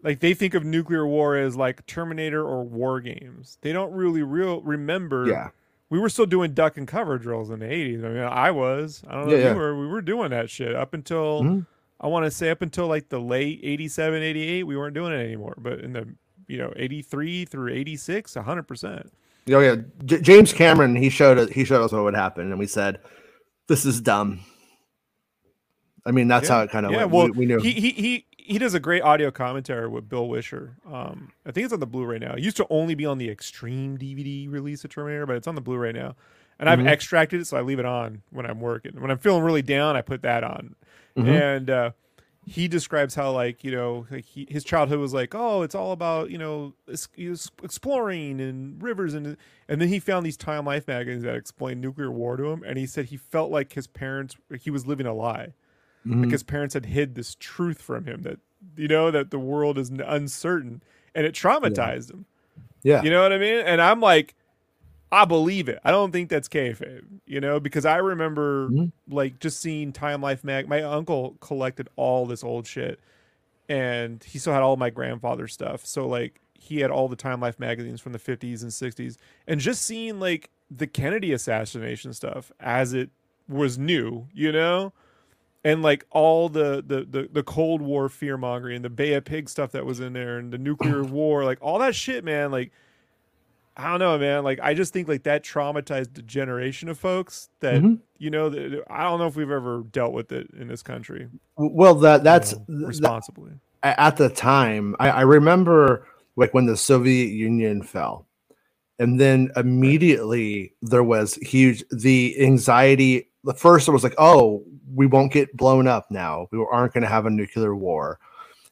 [SPEAKER 2] Like they think of nuclear war as like Terminator or war games. They don't really real remember.
[SPEAKER 1] yeah,
[SPEAKER 2] we were still doing duck and cover drills in the 80s. I mean, I was. I don't know
[SPEAKER 1] Yeah,
[SPEAKER 2] if
[SPEAKER 1] yeah.
[SPEAKER 2] you were. We were doing that shit up until
[SPEAKER 1] Mhm.
[SPEAKER 2] I want to say up until like the late 87, 88, we weren't doing it anymore. But in the you know 83 through 86, 100%.
[SPEAKER 1] oh yeah. J- James Cameron he showed us he showed us what would happen, and we said, "This is dumb." I mean, that's
[SPEAKER 2] Yeah.
[SPEAKER 1] how it kind of
[SPEAKER 2] yeah,
[SPEAKER 1] went.
[SPEAKER 2] well,
[SPEAKER 1] we, we knew.
[SPEAKER 2] he he he he does a great audio commentary with Bill Wisher. Um, I think it's on the Blu-ray now. It used to only be on the Extreme DVD release of Terminator, but it's on the Blu-ray now. And I've
[SPEAKER 1] Mhm.
[SPEAKER 2] extracted it, so I leave it on when I'm working. When I'm feeling really down, I put that on.
[SPEAKER 1] Mhm.
[SPEAKER 2] And uh, he describes how like you know like he, his childhood was like oh it's all about you know exploring and rivers and and then he found these time life magazines that explained nuclear war to him and he said he felt like his parents he was living a lie
[SPEAKER 1] Mhm.
[SPEAKER 2] like his parents had hid this truth from him that you know that the world is uncertain and it traumatized him
[SPEAKER 1] yeah.
[SPEAKER 2] you know what I mean? And I'm like, I believe it. I don't think that's kayfabe, you know, because I remember
[SPEAKER 1] Mhm.
[SPEAKER 2] like just seeing Time Life mag. My uncle collected all this old shit, and he still had all my grandfather's stuff. So like he had all the Time Life magazines from the 50s and 60s, and just seeing like the Kennedy assassination stuff as it was new, you know. And like all the, the the the Cold War fear mongering, and the Bay of Pig stuff that was in there, and the nuclear war, like all that shit, man. Like I don't know, man. Like I just think like that traumatized a generation of folks that
[SPEAKER 1] Mhm.
[SPEAKER 2] you know. That, I don't know if we've ever dealt with it in this country
[SPEAKER 1] Well, that that's
[SPEAKER 2] you know, responsibly.
[SPEAKER 1] a- at the time I, I remember like when the soviet union fell and then immediately there was huge the anxiety the first it was like oh we won't get blown up now we aren't going to have a nuclear war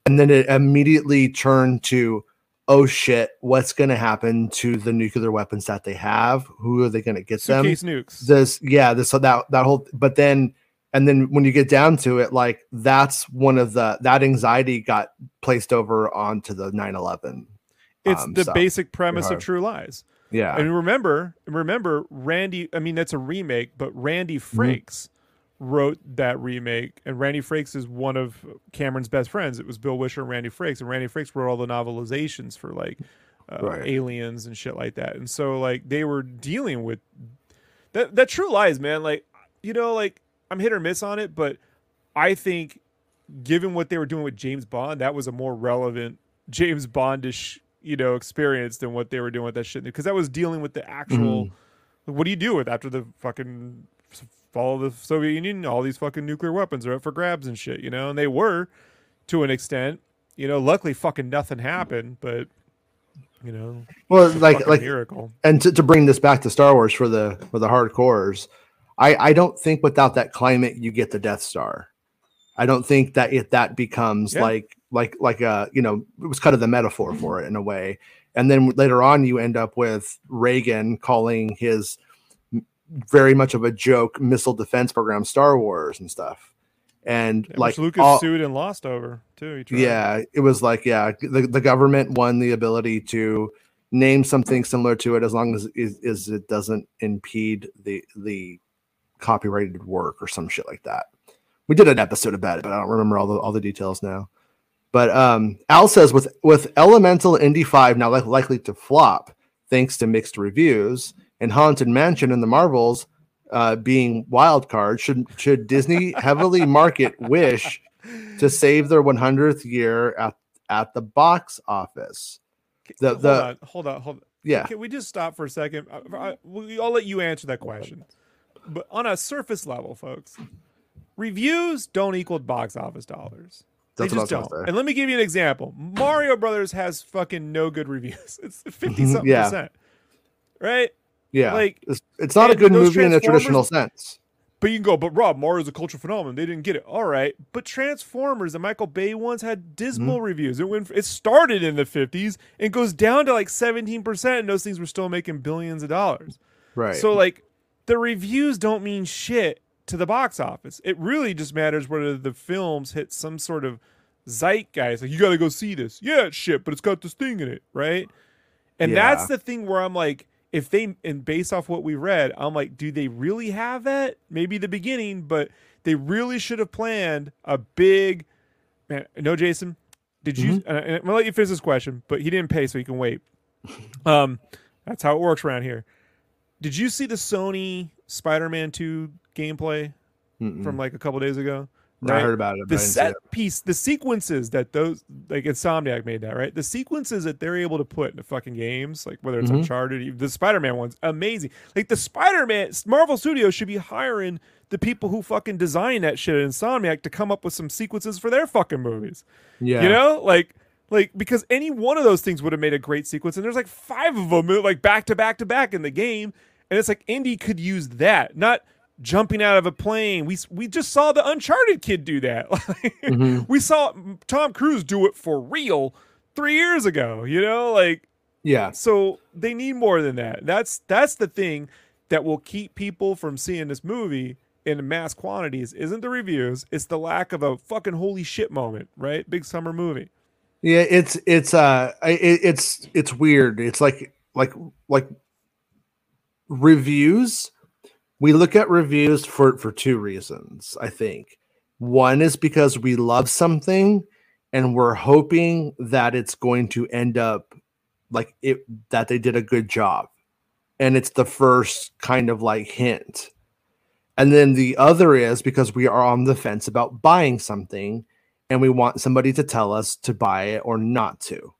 [SPEAKER 1] and then it immediately turned to oh shit what's going to happen to the nuclear weapons that they have who are they going to get them
[SPEAKER 2] Suitcase nukes.
[SPEAKER 1] this yeah this so that that whole but then and then when you get down to it like that's one of the that anxiety got placed over onto the 9-11
[SPEAKER 2] it's
[SPEAKER 1] um,
[SPEAKER 2] the
[SPEAKER 1] stuff.
[SPEAKER 2] basic premise of. True Lies.
[SPEAKER 1] yeah
[SPEAKER 2] And remember, remember Randy. I mean, that's a remake, but Randy
[SPEAKER 1] Mm-hmm.
[SPEAKER 2] Wrote that remake, and Randy Frakes is one of Cameron's best friends. It was Bill Wisher and Randy Frakes, and Randy Frakes wrote all the novelizations for like uh,
[SPEAKER 1] Right.
[SPEAKER 2] aliens and shit like that. And so, like, they were dealing with that. That True Lies, man. Like, you know, like I'm hit or miss on it, but I think, given what they were doing with James Bond, that was a more relevant James Bondish, you know, experience than what they were doing with that shit. Because that was dealing with the actual. What do you do with after the fucking fall of the Soviet Union? All these fucking nuclear weapons are up for grabs and shit, you know, and they were to an extent. You know, luckily, fucking nothing happened, but you know,
[SPEAKER 1] well like like
[SPEAKER 2] miracle.
[SPEAKER 1] and to, to bring this back to star wars for the for the hardcores i i don't think without that climate you get the death star i don't think that if that becomes
[SPEAKER 2] Yeah.
[SPEAKER 1] like like like a you know it was kind of the metaphor for it in a way and then later on you end up with reagan calling his very much of a joke missile defense program star wars and stuff and
[SPEAKER 2] Yeah,
[SPEAKER 1] like
[SPEAKER 2] Lucas
[SPEAKER 1] all-
[SPEAKER 2] sued and lost over too. He tried.
[SPEAKER 1] yeah it was like yeah the, the government won the ability to name something similar to it as long as is, is it doesn't impede the the copyrighted work or some shit like that we did an episode about it but i don't remember all the all the details now but um al says with with elemental indy 5 now like, likely to flop thanks to mixed reviews and haunted mansion and the marvels uh, being wild card should should disney heavily market wish to save their 100th year at at the box office. The
[SPEAKER 2] hold
[SPEAKER 1] the
[SPEAKER 2] on, hold on, hold on.
[SPEAKER 1] yeah
[SPEAKER 2] Can we just stop for a second? I, I, we- I'll let you answer that question. But on a surface level, folks, reviews don't equal box office dollars.
[SPEAKER 1] That's
[SPEAKER 2] they
[SPEAKER 1] what I
[SPEAKER 2] just
[SPEAKER 1] was
[SPEAKER 2] don't.
[SPEAKER 1] say.
[SPEAKER 2] And let me give you an example. Mario Brothers has fucking no good reviews. It's fifty something
[SPEAKER 1] Yeah.
[SPEAKER 2] percent, right?
[SPEAKER 1] Yeah
[SPEAKER 2] like,
[SPEAKER 1] it's, it's not a good movie in a traditional sense.
[SPEAKER 2] But you can go, but Rob, Mario's a cultural phenomenon. They didn't get it. All right. But Transformers, the Michael Bay ones, had dismal
[SPEAKER 1] Mm-hmm.
[SPEAKER 2] reviews. It went it started in the 50s and goes down to like 17%, and those things were still making billions of dollars.
[SPEAKER 1] Right.
[SPEAKER 2] So like the reviews don't mean shit to the box office. It really just matters whether the films hit some sort of zeitgeist. Like you got to go see this. Yeah, it's shit, but it's got this thing in it, right? And that's the thing where I'm like, if they and based off what we read, I'm like, do they really have that? Maybe the beginning, but they really should have planned a big. Man, no, Jason. Did you?
[SPEAKER 1] Mm-hmm.
[SPEAKER 2] And I'm gonna let you finish this question, but he didn't pay, so he can wait. Um, that's how it works around here. Did you see the Sony Spider-Man 2 gameplay
[SPEAKER 1] Mm-mm.
[SPEAKER 2] from like a couple days ago?
[SPEAKER 1] No, I heard about it.
[SPEAKER 2] the
[SPEAKER 1] I didn't see
[SPEAKER 2] set piece, the sequences that those like Insomniac made that right. The sequences that they're able to put in the fucking games, like whether it's
[SPEAKER 1] Mhm.
[SPEAKER 2] Uncharted, even the Spider-Man ones, amazing. Like the Spider-Man, Marvel Studios should be hiring the people who fucking design that shit at Insomniac to come up with some sequences for their fucking movies.
[SPEAKER 1] Yeah.
[SPEAKER 2] You know, like like because any one of those things would have made a great sequence, and there's like five of them like back to back to back in the game, and it's like Indy could use that, not jumping out of a plane. We we just saw the Uncharted kid do that.
[SPEAKER 1] Mhm.
[SPEAKER 2] We saw Tom Cruise do it for real three years ago. You know, like
[SPEAKER 1] Yeah.
[SPEAKER 2] so they need more than that. That's that's the thing that will keep people from seeing this movie in mass quantities. Isn't the reviews? It's the lack of a fucking holy shit moment, right? Big summer movie.
[SPEAKER 1] Yeah, it's it's uh it, it's it's weird. It's like like like reviews. We look at reviews for for two reasons, I think. One is because we love something and we're hoping that it's going to end up like it that they did a good job. And it's the first kind of like hint. And then the other is because we are on the fence about buying something and we want somebody to tell us to buy it or not to.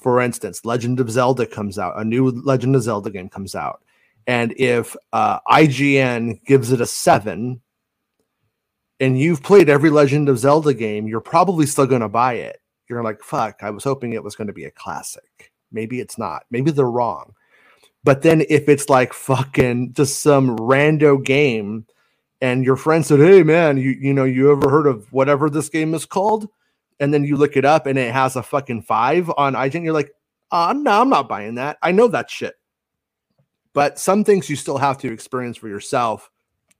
[SPEAKER 1] For instance, Legend of Zelda comes out, a new Legend of Zelda game comes out. And if uh, IGN gives it a seven, and you've played every Legend of Zelda game, you're probably still going to buy it. You're like, fuck, I was hoping it was going to be a classic. Maybe it's not. Maybe they're wrong. But then if it's like fucking just some rando game and your friend said, "Hey man, you you know, you ever heard of whatever this game is called?" And then you look it up and it has a fucking 5 on IGN, you're like, "Uh, no, I'm not buying that. I know that shit." But some things you still have to experience for yourself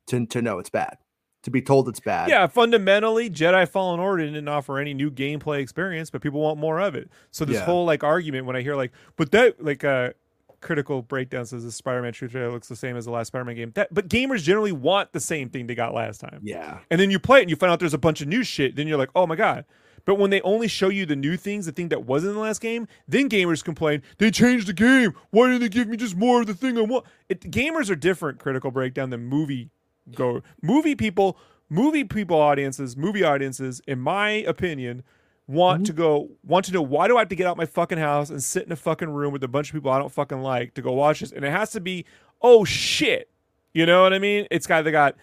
[SPEAKER 1] to to know it's bad. To be told it's bad.
[SPEAKER 2] Yeah, fundamentally, Jedi Fallen Order didn't offer any new gameplay experience, but people want more of it. So this
[SPEAKER 1] Yeah.
[SPEAKER 2] whole like argument when I hear like, but that like uh critical breakdown says the Spider-Man true trailer looks the same as the last Spider-Man game. That but gamers generally want the same thing they got last time.
[SPEAKER 1] Yeah.
[SPEAKER 2] And then you play it and you find out there's a bunch of new shit. Then you're like, oh my god. But when they only show you the new things, the thing that wasn't in the last game, then gamers complain they changed the game. Why didn't they give me just more of the thing I want? It, gamers are different. Critical breakdown than movie go movie people. Movie people audiences, movie audiences, in my opinion, want mm-hmm. to go want to know why do I have to get out my fucking house and sit in a fucking room with a bunch of people I don't fucking like to go watch this? And it has to be, oh shit. You know what I mean? It's got they got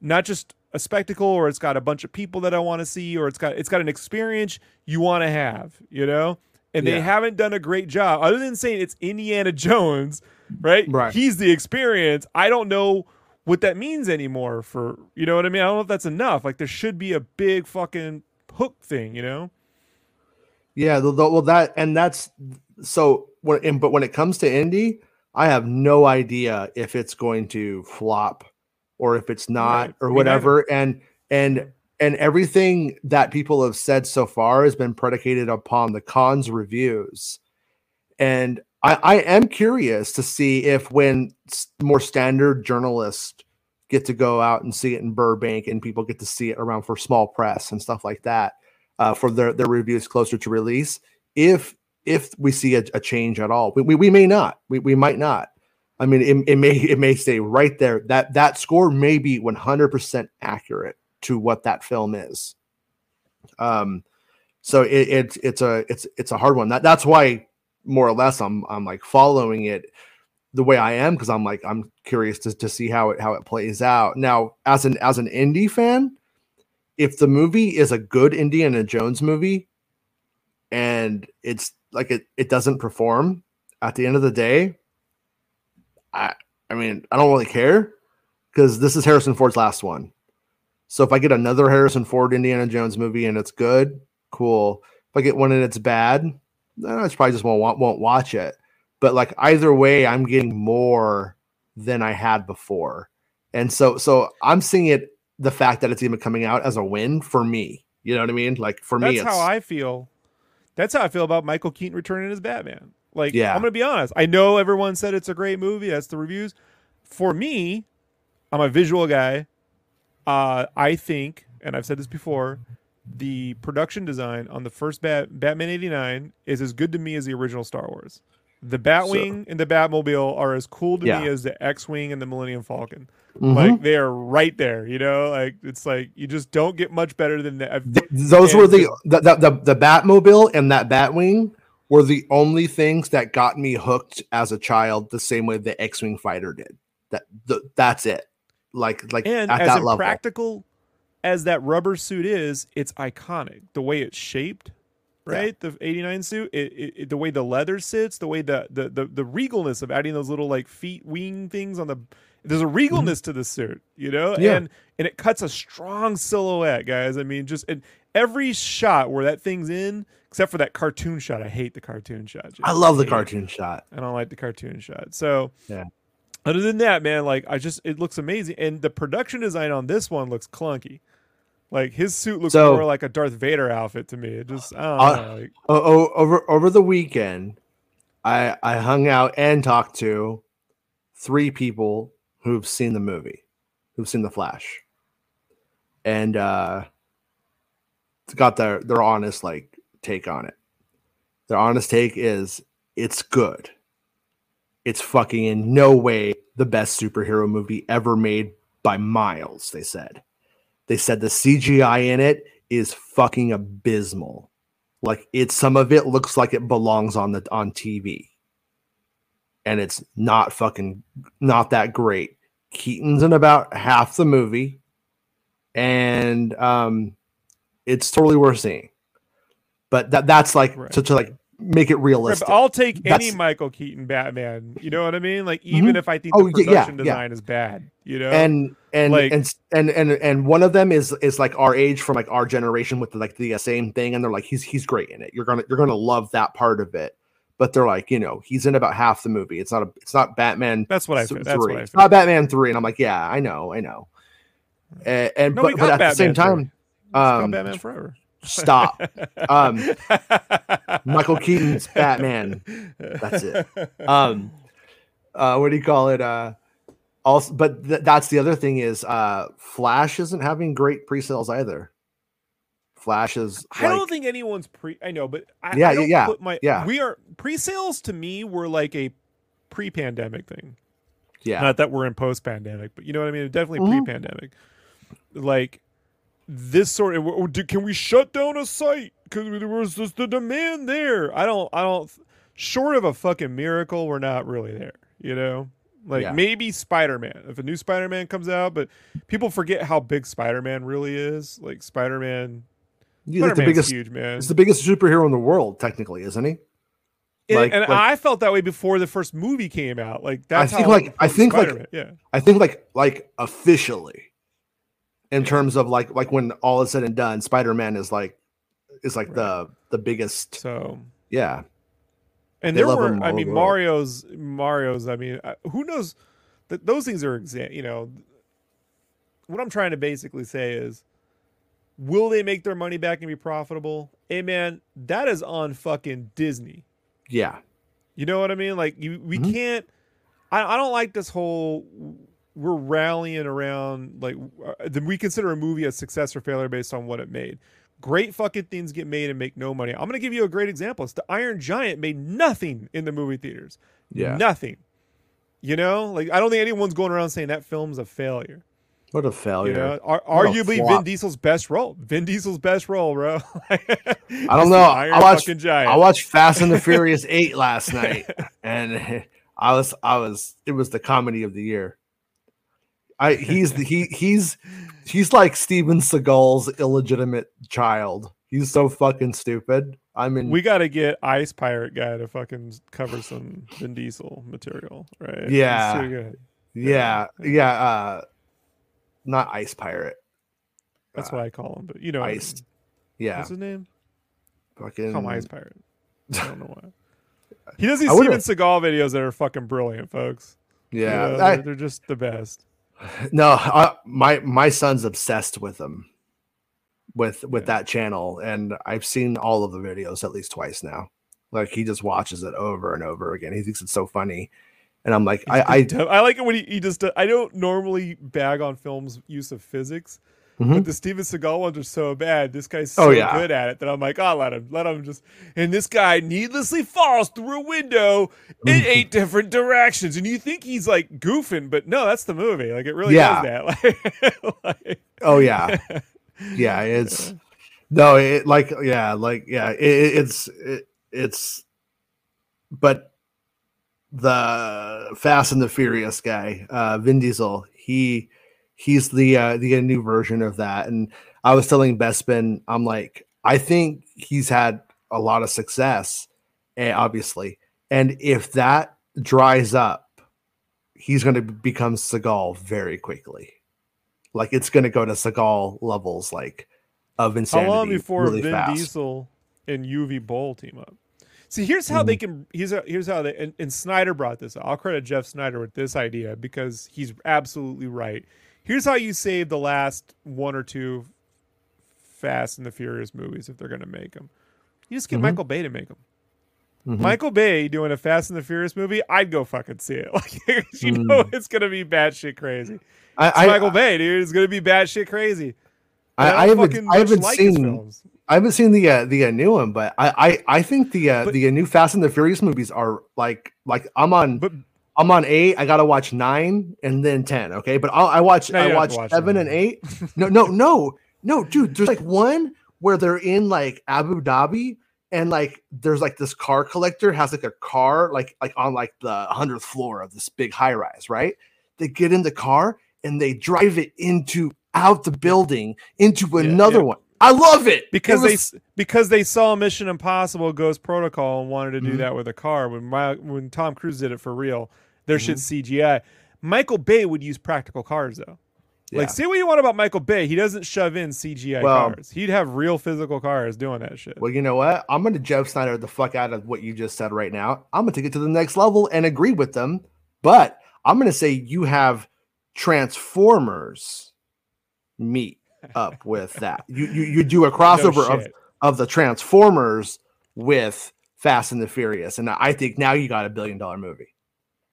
[SPEAKER 2] not just a spectacle or it's got a bunch of people that I want to see or it's got it's got an experience you want to have, you know? And they
[SPEAKER 1] Yeah.
[SPEAKER 2] haven't done a great job other than saying it's Indiana Jones, right?
[SPEAKER 1] Right.
[SPEAKER 2] He's the experience. I don't know what that means anymore for, you know what I mean? I don't know if that's enough. Like there should be a big fucking hook thing, you know?
[SPEAKER 1] Yeah, the, the- well, that and that's so. When but when it comes to Indy, I have no idea if it's going to flop or if it's not
[SPEAKER 2] Right.
[SPEAKER 1] or whatever. And and and everything that people have said so far has been predicated upon the Cannes reviews. And I, I am curious to see if when more standard journalists get to go out and see it in Burbank and people get to see it around for small press and stuff like that uh, for their, their reviews closer to release. If if we see a, a change at all, we, we, we may not. We, we might not. I mean, it, it may it may stay right there. That that score may be one hundred percent accurate to what that film is. Um, so it, it's it's a it's it's a hard one. That that's why more or less I'm I'm like following it the way I am because I'm like I'm curious to, to see how it how it plays out. Now, as an as an Indy fan, if the movie is a good Indiana Jones movie and it's like it it doesn't perform at the end of the day, I I mean I don't really care because this is Harrison Ford's last one. So if I get another Harrison Ford Indiana Jones movie and it's good, cool. If I get one and it's bad, then I probably just won't want, won't watch it. But like either way, I'm getting more than I had before, and so so I'm seeing it the fact that it's even coming out as a win for me. You know what I mean? Like for me,
[SPEAKER 2] That's how I feel. That's how I feel about Michael Keaton returning as Batman. Like,
[SPEAKER 1] Yeah.
[SPEAKER 2] I'm gonna be honest. I know everyone said it's a great movie. That's the reviews. For me, I'm a visual guy. Uh, I think, and I've said this before, the production design on the first Bat- Batman '89 is as good to me as the original Star Wars. The Batwing and the Batmobile are as cool to me as the X-wing and the Millennium Falcon.
[SPEAKER 1] Mhm.
[SPEAKER 2] Like they are right there. You know, like it's like you just don't get much better than that.
[SPEAKER 1] Th- those
[SPEAKER 2] and
[SPEAKER 1] were the the, the the the Batmobile and that Batwing were the only things that got me hooked as a child, the same way the X-wing fighter did. That the, that's it. Like like
[SPEAKER 2] and
[SPEAKER 1] at
[SPEAKER 2] as
[SPEAKER 1] that level.
[SPEAKER 2] impractical as that rubber suit is, it's iconic. The way it's shaped, right? The '89 suit, it, it, it- the way the leather sits, the way the, the the the regalness of adding those little like feet wing things on the, there's a regalness to the suit, you know,
[SPEAKER 1] Mm-hmm. Yeah.
[SPEAKER 2] and and it cuts a strong silhouette, guys. I mean, just and every shot where that thing's in, except for that cartoon shot. I hate the cartoon shot. Jay.
[SPEAKER 1] I love the
[SPEAKER 2] hate it.
[SPEAKER 1] cartoon shot.
[SPEAKER 2] I don't like the cartoon shot. So
[SPEAKER 1] Yeah.
[SPEAKER 2] Other than that, man, like I just it looks amazing, and the production design on this one looks clunky. Like his suit looks
[SPEAKER 1] So-
[SPEAKER 2] more like a Darth Vader outfit to me. It just I don't
[SPEAKER 1] Uh,
[SPEAKER 2] know. Like,
[SPEAKER 1] O- o- over over the weekend, I I hung out and talked to three people who've seen the movie, who've seen the Flash, and uh, got their their honest like take on it. Their honest take is it's good. It's fucking in no way the best superhero movie ever made by miles. They said. They said the CGI in it is fucking abysmal. Like it's some of it looks like it belongs on the on TV. And it's not fucking not that great. Keaton's in about half the movie. And um it's totally worth seeing. But that that's like
[SPEAKER 2] Right.
[SPEAKER 1] to, to like make it realistic.
[SPEAKER 2] but I'll take any Michael Keaton Batman. You know what I mean? Like even if I think
[SPEAKER 1] Oh,
[SPEAKER 2] the
[SPEAKER 1] yeah, yeah,
[SPEAKER 2] production
[SPEAKER 1] yeah.
[SPEAKER 2] design is bad, you know.
[SPEAKER 1] and and,
[SPEAKER 2] Like-
[SPEAKER 1] and and and and one of them is is like our age from like our generation with the, like the same thing and they're like he's he's great in it you're gonna you're gonna love that part of it but they're like you know he's in about half the movie it's not a it's not batman
[SPEAKER 2] that's what I.
[SPEAKER 1] th-
[SPEAKER 2] Feel. That's what I
[SPEAKER 1] it's not batman 3 and i'm like yeah i know i know and, and
[SPEAKER 2] No,
[SPEAKER 1] but, but at the same time um
[SPEAKER 2] Batman Forever.
[SPEAKER 1] Stop um michael keaton's batman that's it um uh what do you call it uh also but th- that's the other thing is uh flash isn't having great pre-sales either flash is
[SPEAKER 2] I don't think anyone's pre. I know, but I,
[SPEAKER 1] Yeah,
[SPEAKER 2] I don't
[SPEAKER 1] yeah,
[SPEAKER 2] put my.
[SPEAKER 1] yeah.
[SPEAKER 2] We are pre-sales to me were like a pre-pandemic thing.
[SPEAKER 1] yeah
[SPEAKER 2] Not that we're in post-pandemic, but you know what I mean. Definitely
[SPEAKER 1] Mhm.
[SPEAKER 2] pre-pandemic. Like this sort of. w- w- Can we shut down a site because there was just the demand there? I don't. I don't. Short of a fucking miracle, we're not really there. You know. Like
[SPEAKER 1] Yeah.
[SPEAKER 2] maybe Spider-Man, if a new Spider-Man comes out, but people forget how big Spider-Man really is. Like Spider-Man,
[SPEAKER 1] he's like the biggest
[SPEAKER 2] huge, man.
[SPEAKER 1] he's the biggest superhero in the world technically isn't he
[SPEAKER 2] And,
[SPEAKER 1] Like-
[SPEAKER 2] and
[SPEAKER 1] like-
[SPEAKER 2] I felt that way before the first movie came out. Like that's
[SPEAKER 1] think
[SPEAKER 2] how
[SPEAKER 1] like- I think like-
[SPEAKER 2] Spider-Man- yeah,
[SPEAKER 1] i think like like officially in terms of like like when all is said and done spider-man is like is like
[SPEAKER 2] Right.
[SPEAKER 1] the the biggest
[SPEAKER 2] so
[SPEAKER 1] yeah
[SPEAKER 2] and
[SPEAKER 1] They
[SPEAKER 2] there
[SPEAKER 1] love
[SPEAKER 2] were I mean
[SPEAKER 1] over the world.
[SPEAKER 2] Mario's Mario's. I mean, who knows? That those things are exa- You know, what I'm trying to basically say is, will they make their money back and be profitable? Hey man, that is on fucking Disney.
[SPEAKER 1] yeah
[SPEAKER 2] You know what I mean? Like you, we
[SPEAKER 1] Mhm.
[SPEAKER 2] can't. I, I don't like this whole. We're rallying around like uh, then we consider a movie a success or failure based on what it made. Great fucking things get made and make no money. I'm gonna give you a great example. It's the Iron Giant made nothing in the movie theaters.
[SPEAKER 1] yeah
[SPEAKER 2] nothing. You know, like I don't think anyone's going around saying that film's a failure.
[SPEAKER 1] what a failure
[SPEAKER 2] You know, Ar- arguably Vin. Diesel's best role. Vin Diesel's best role, bro. I
[SPEAKER 1] don't know. I watched-
[SPEAKER 2] Giant.
[SPEAKER 1] I watched Fast and the Furious 8 last night and I was I was it was the comedy of the year. I he's the, he he's he's like Steven Seagal's illegitimate child. He's so fucking stupid. I mean
[SPEAKER 2] We got to get Ice Pirate guy to fucking cover some Vin Diesel material, right?
[SPEAKER 1] Yeah.
[SPEAKER 2] good.
[SPEAKER 1] yeah, yeah, uh not Ice Pirate.
[SPEAKER 2] That's
[SPEAKER 1] Uh,
[SPEAKER 2] what I call him. But you know, what I
[SPEAKER 1] Ice.
[SPEAKER 2] mean.
[SPEAKER 1] Yeah.
[SPEAKER 2] What's his name?
[SPEAKER 1] Fucking
[SPEAKER 2] Call him Ice Pirate. I don't know why. He does these Steven Seagal videos that are fucking brilliant, folks. You
[SPEAKER 1] Yeah.
[SPEAKER 2] know,
[SPEAKER 1] I-
[SPEAKER 2] they're, they're just the best.
[SPEAKER 1] No, I, my my son's obsessed with them, with with
[SPEAKER 2] Yeah.
[SPEAKER 1] that channel, and I've seen all of the videos at least twice now. Like he just watches it over and over again. He thinks it's so funny, and I'm like, I, I
[SPEAKER 2] I like it when he, he just. I don't normally bag on films' use of physics,
[SPEAKER 1] Mhm.
[SPEAKER 2] but the Steven Seagal ones are so bad. This guy's so
[SPEAKER 1] Oh, yeah.
[SPEAKER 2] good at it that I'm like, oh, let him, let him just. And this guy needlessly falls through a window in eight different directions, and you think he's like goofing, but no, that's the movie. Like it really
[SPEAKER 1] Yeah.
[SPEAKER 2] does that. Like, like-
[SPEAKER 1] oh yeah, yeah. It's no, it like yeah, like yeah. It- it's it, it's, but the Fast and the Furious guy, uh, Vin Diesel, he he's the uh, the new version of that. And I was telling Bespin, I'm like, I think he's had a lot of success, eh, obviously. And if that dries up he's going to become Seagal very quickly. Like it's going to go to Seagal levels, like of insanity.
[SPEAKER 2] How long before
[SPEAKER 1] really
[SPEAKER 2] Vin
[SPEAKER 1] fast.
[SPEAKER 2] Diesel and Uwe Boll team up? See, here's how they
[SPEAKER 1] Mm-hmm.
[SPEAKER 2] can. Here's how, here's how they and, and Snyder brought this. up. I'll credit Jeff Snyder with this idea because he's absolutely right. Here's how you save the last one or two Fast and the Furious movies if they're going to make them. You just get
[SPEAKER 1] Mhm.
[SPEAKER 2] Michael Bay to make them.
[SPEAKER 1] Mhm.
[SPEAKER 2] Michael Bay doing a Fast and the Furious movie, I'd go fucking see it. Like you know, it's gonna be batshit crazy.
[SPEAKER 1] I, I,
[SPEAKER 2] Michael Bay, dude. It's gonna be batshit crazy.
[SPEAKER 1] I, I haven't, I haven't
[SPEAKER 2] like
[SPEAKER 1] seen. I haven't seen the uh, the uh, new one, but I, I, I think the uh,
[SPEAKER 2] But-
[SPEAKER 1] the uh, new Fast and the Furious movies are like like I'm on
[SPEAKER 2] But
[SPEAKER 1] I'm on eight. I gotta watch nine and then ten. Okay, but I'll, I watch
[SPEAKER 2] No,
[SPEAKER 1] I watch
[SPEAKER 2] watch
[SPEAKER 1] seven
[SPEAKER 2] nine.
[SPEAKER 1] and eight. No, no, no, no, dude. There's like one where they're in like Abu Dhabi and like there's like this car collector has like a car like like on like the hundredth floor of this big high rise. Right? They get in the car and they drive it into out the building into another
[SPEAKER 2] yeah.
[SPEAKER 1] one. I love it
[SPEAKER 2] because
[SPEAKER 1] It
[SPEAKER 2] they
[SPEAKER 1] was-
[SPEAKER 2] s because they saw Mission Impossible Ghost Protocol and wanted to do
[SPEAKER 1] Mhm.
[SPEAKER 2] that with a car. When my, when Tom Cruise did it for real, their
[SPEAKER 1] Mm-hmm.
[SPEAKER 2] shit's CGI. Michael Bay would use practical cars though.
[SPEAKER 1] Yeah.
[SPEAKER 2] Like, say what you want about Michael Bay, he doesn't shove in CGI
[SPEAKER 1] Well-
[SPEAKER 2] cars. He'd have real physical cars doing that shit.
[SPEAKER 1] Well, you know what? I'm going to Jeff Snyder the fuck out of what you just said right now. I'm going to take it to the next level and agree with them. But I'm going to say you have Transformers meet up with that. You you, you do a
[SPEAKER 2] No
[SPEAKER 1] crossover of, of the Transformers with Fast and the Furious. And I think now you got a billion dollar movie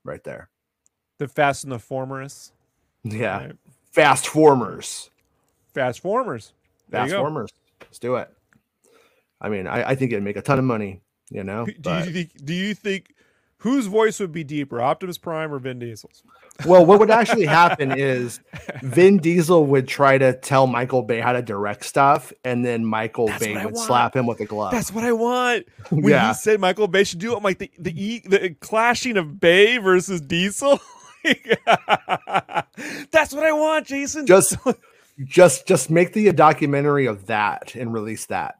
[SPEAKER 1] right there.
[SPEAKER 2] the Fast and the Formers.
[SPEAKER 1] Yeah.
[SPEAKER 2] Right.
[SPEAKER 1] Fast Formers.
[SPEAKER 2] Fast Formers. There
[SPEAKER 1] Fast. Formers. Let's do it. I mean, I, I think it'd make a ton of money, you know.
[SPEAKER 2] Do
[SPEAKER 1] but-
[SPEAKER 2] you think? Do you think whose voice would be deeper, Optimus Prime or Vin Diesel's?
[SPEAKER 1] Well, what would actually happen is Vin Diesel would try to tell Michael Bay how to direct stuff, and then Michael
[SPEAKER 2] That's
[SPEAKER 1] Bay would
[SPEAKER 2] want.
[SPEAKER 1] slap him with a glove.
[SPEAKER 2] That's what I want. When
[SPEAKER 1] Yeah.
[SPEAKER 2] he said Michael Bay should do it, I'm like the the, e- the clashing of Bay versus Diesel. That's what I want, Jason.
[SPEAKER 1] just, just, just make the documentary of that and release that.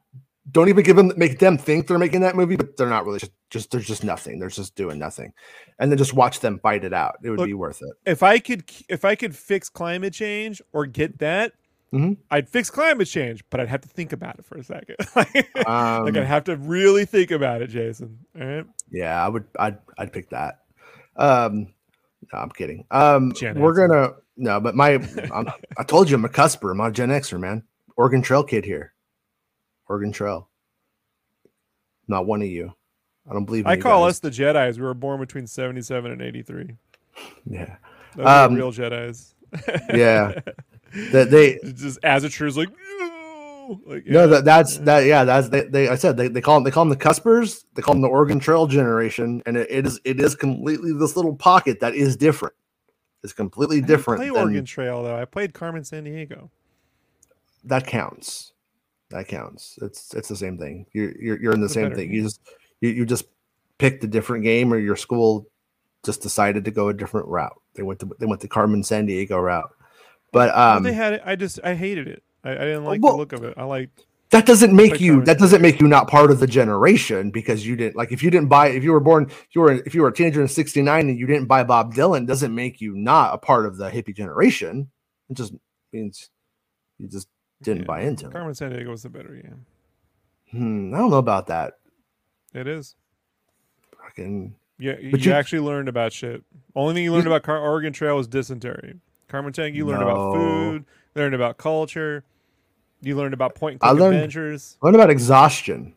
[SPEAKER 1] Don't even give them make them think they're making that movie, but they're not really. Just, just there's just nothing. They're just doing nothing, and then just watch them fight it out. It would
[SPEAKER 2] Look,
[SPEAKER 1] be worth it.
[SPEAKER 2] if I could if I could fix climate change or get that,
[SPEAKER 1] Mhm.
[SPEAKER 2] I'd fix climate change, but I'd have to think about it for a second. like
[SPEAKER 1] Um,
[SPEAKER 2] I'd have to really think about it, Jason. All right.
[SPEAKER 1] Yeah, I would. I'd. I'd pick that. Um, no, I'm kidding. Um,
[SPEAKER 2] Gen
[SPEAKER 1] we're
[SPEAKER 2] Xer.
[SPEAKER 1] gonna no, but my I told you I'm a cusper. I'm a Gen Xer, man. Oregon Trail kid here. Oregon Trail. Not one of you. I don't believe.
[SPEAKER 2] I call
[SPEAKER 1] guys.
[SPEAKER 2] us the Jedi's. We were born between 77 and 83.
[SPEAKER 1] Yeah,
[SPEAKER 2] Those
[SPEAKER 1] Um,
[SPEAKER 2] real Jedi's.
[SPEAKER 1] yeah. that they
[SPEAKER 2] just as a true is like, no, like
[SPEAKER 1] no that that's that yeah that's they, they I said they, they call them they call them the cuspers they call them the Oregon Trail generation and it, it is it is completely this little pocket that is different. It's completely
[SPEAKER 2] I
[SPEAKER 1] different.
[SPEAKER 2] Play
[SPEAKER 1] than-
[SPEAKER 2] Oregon Trail though. I played Carmen Sandiego.
[SPEAKER 1] that counts. That counts. It's it's the same thing. You're you're, you're in the
[SPEAKER 2] It's
[SPEAKER 1] same
[SPEAKER 2] better
[SPEAKER 1] thing. You just you, you just picked a different game, or your school just decided to go a different route. They went to they went the Carmen Sandiego route. But
[SPEAKER 2] Well,
[SPEAKER 1] um,
[SPEAKER 2] they had it. I just I hated it. I, I didn't like
[SPEAKER 1] Well-
[SPEAKER 2] the look of it. I liked.
[SPEAKER 1] that doesn't make you that doesn't make you not part of the generation because you didn't like if you didn't buy if you were born if you were if you were a teenager in 69 and you didn't buy Bob Dylan doesn't make you not a part of the hippie generation. It just means you just didn't
[SPEAKER 2] yeah,
[SPEAKER 1] buy into.
[SPEAKER 2] Carmen Sandiego was the better game.
[SPEAKER 1] Hmm, I don't know about that.
[SPEAKER 2] It is.
[SPEAKER 1] Fucking
[SPEAKER 2] Yeah, you,
[SPEAKER 1] But you-
[SPEAKER 2] actually learned about shit. Only thing you learned about Car- Oregon Trail was dysentery. Carmen San, you learned about food. Learned about culture. You learned about point and
[SPEAKER 1] I
[SPEAKER 2] click
[SPEAKER 1] learned-
[SPEAKER 2] adventures.
[SPEAKER 1] What about exhaustion?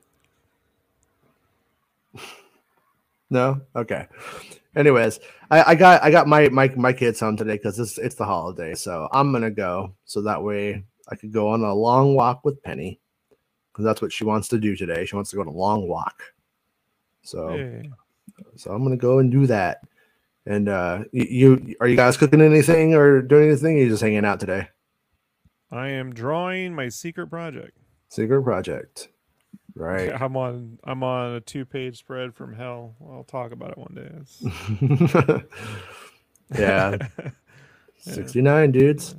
[SPEAKER 1] no. Okay. Anyways, I, I got I got my my my kids home today because it's it's the holiday, so I'm gonna go so that way I could go on a long walk with Penny because that's what she wants to do today. She wants to go on a long walk. So
[SPEAKER 2] Hey.
[SPEAKER 1] so I'm gonna go and do that. And uh, you, are you guys cooking anything or doing anything? Or you just hanging out today?
[SPEAKER 2] I am drawing my secret project.
[SPEAKER 1] Secret project, right?
[SPEAKER 2] I'm on I'm on a two page spread from hell. I'll talk about it one day.
[SPEAKER 1] Yeah. 69 dudes.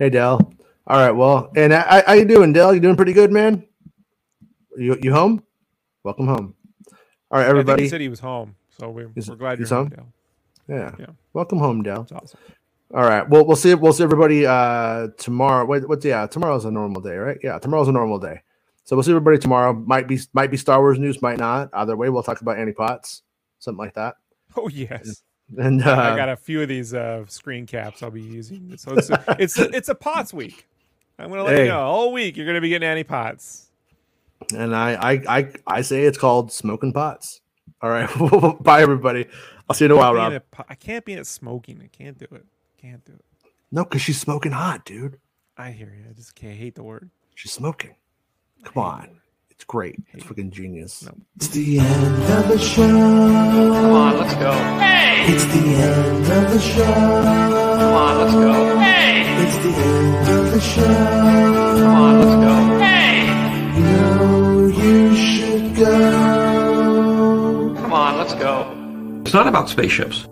[SPEAKER 1] Hey Dell. All right, well, and I, how you doing, Dell? You doing pretty good, man? You you home? Welcome home. All right, everybody.
[SPEAKER 2] he said he was home, so we,
[SPEAKER 1] He's-
[SPEAKER 2] we're glad you're
[SPEAKER 1] he's
[SPEAKER 2] home.
[SPEAKER 1] Yeah.
[SPEAKER 2] Yeah.
[SPEAKER 1] Welcome home, Dell.
[SPEAKER 2] It's awesome.
[SPEAKER 1] All right. Well, we'll see. We'll see everybody uh tomorrow. Wait, what's yeah? Tomorrow's a normal day, right? Yeah, tomorrow's a normal day. So we'll see everybody tomorrow. Might be might be Star Wars news, might not. Either way, we'll talk about Annie Potts, something like that.
[SPEAKER 2] Oh yes.
[SPEAKER 1] And uh,
[SPEAKER 2] I got a few of these uh, screen caps I'll be using. So it's a, it's it's a Potts week. I'm gonna let
[SPEAKER 1] Hey.
[SPEAKER 2] you know all week you're gonna be getting Annie Potts.
[SPEAKER 1] and I I I I say it's called smoking pots. All right. Bye, everybody. I'll see you in a while, Rob.
[SPEAKER 2] a I can't be at smoking. I can't do it. Can't do it.
[SPEAKER 1] No, because she's smoking hot, dude.
[SPEAKER 2] I hear you. I just can't I hate the word.
[SPEAKER 1] She's smoking. Come on. It's great. It's freaking genius.
[SPEAKER 2] No.
[SPEAKER 4] It's the end of the show.
[SPEAKER 5] Come on, let's go. Hey!
[SPEAKER 4] It's the end of the show.
[SPEAKER 5] Come on, let's go. Hey!
[SPEAKER 4] It's the end of the show.
[SPEAKER 5] Come on, let's go. Hey!
[SPEAKER 4] You know you should go.
[SPEAKER 5] Come on, let's go.
[SPEAKER 6] It's not about spaceships.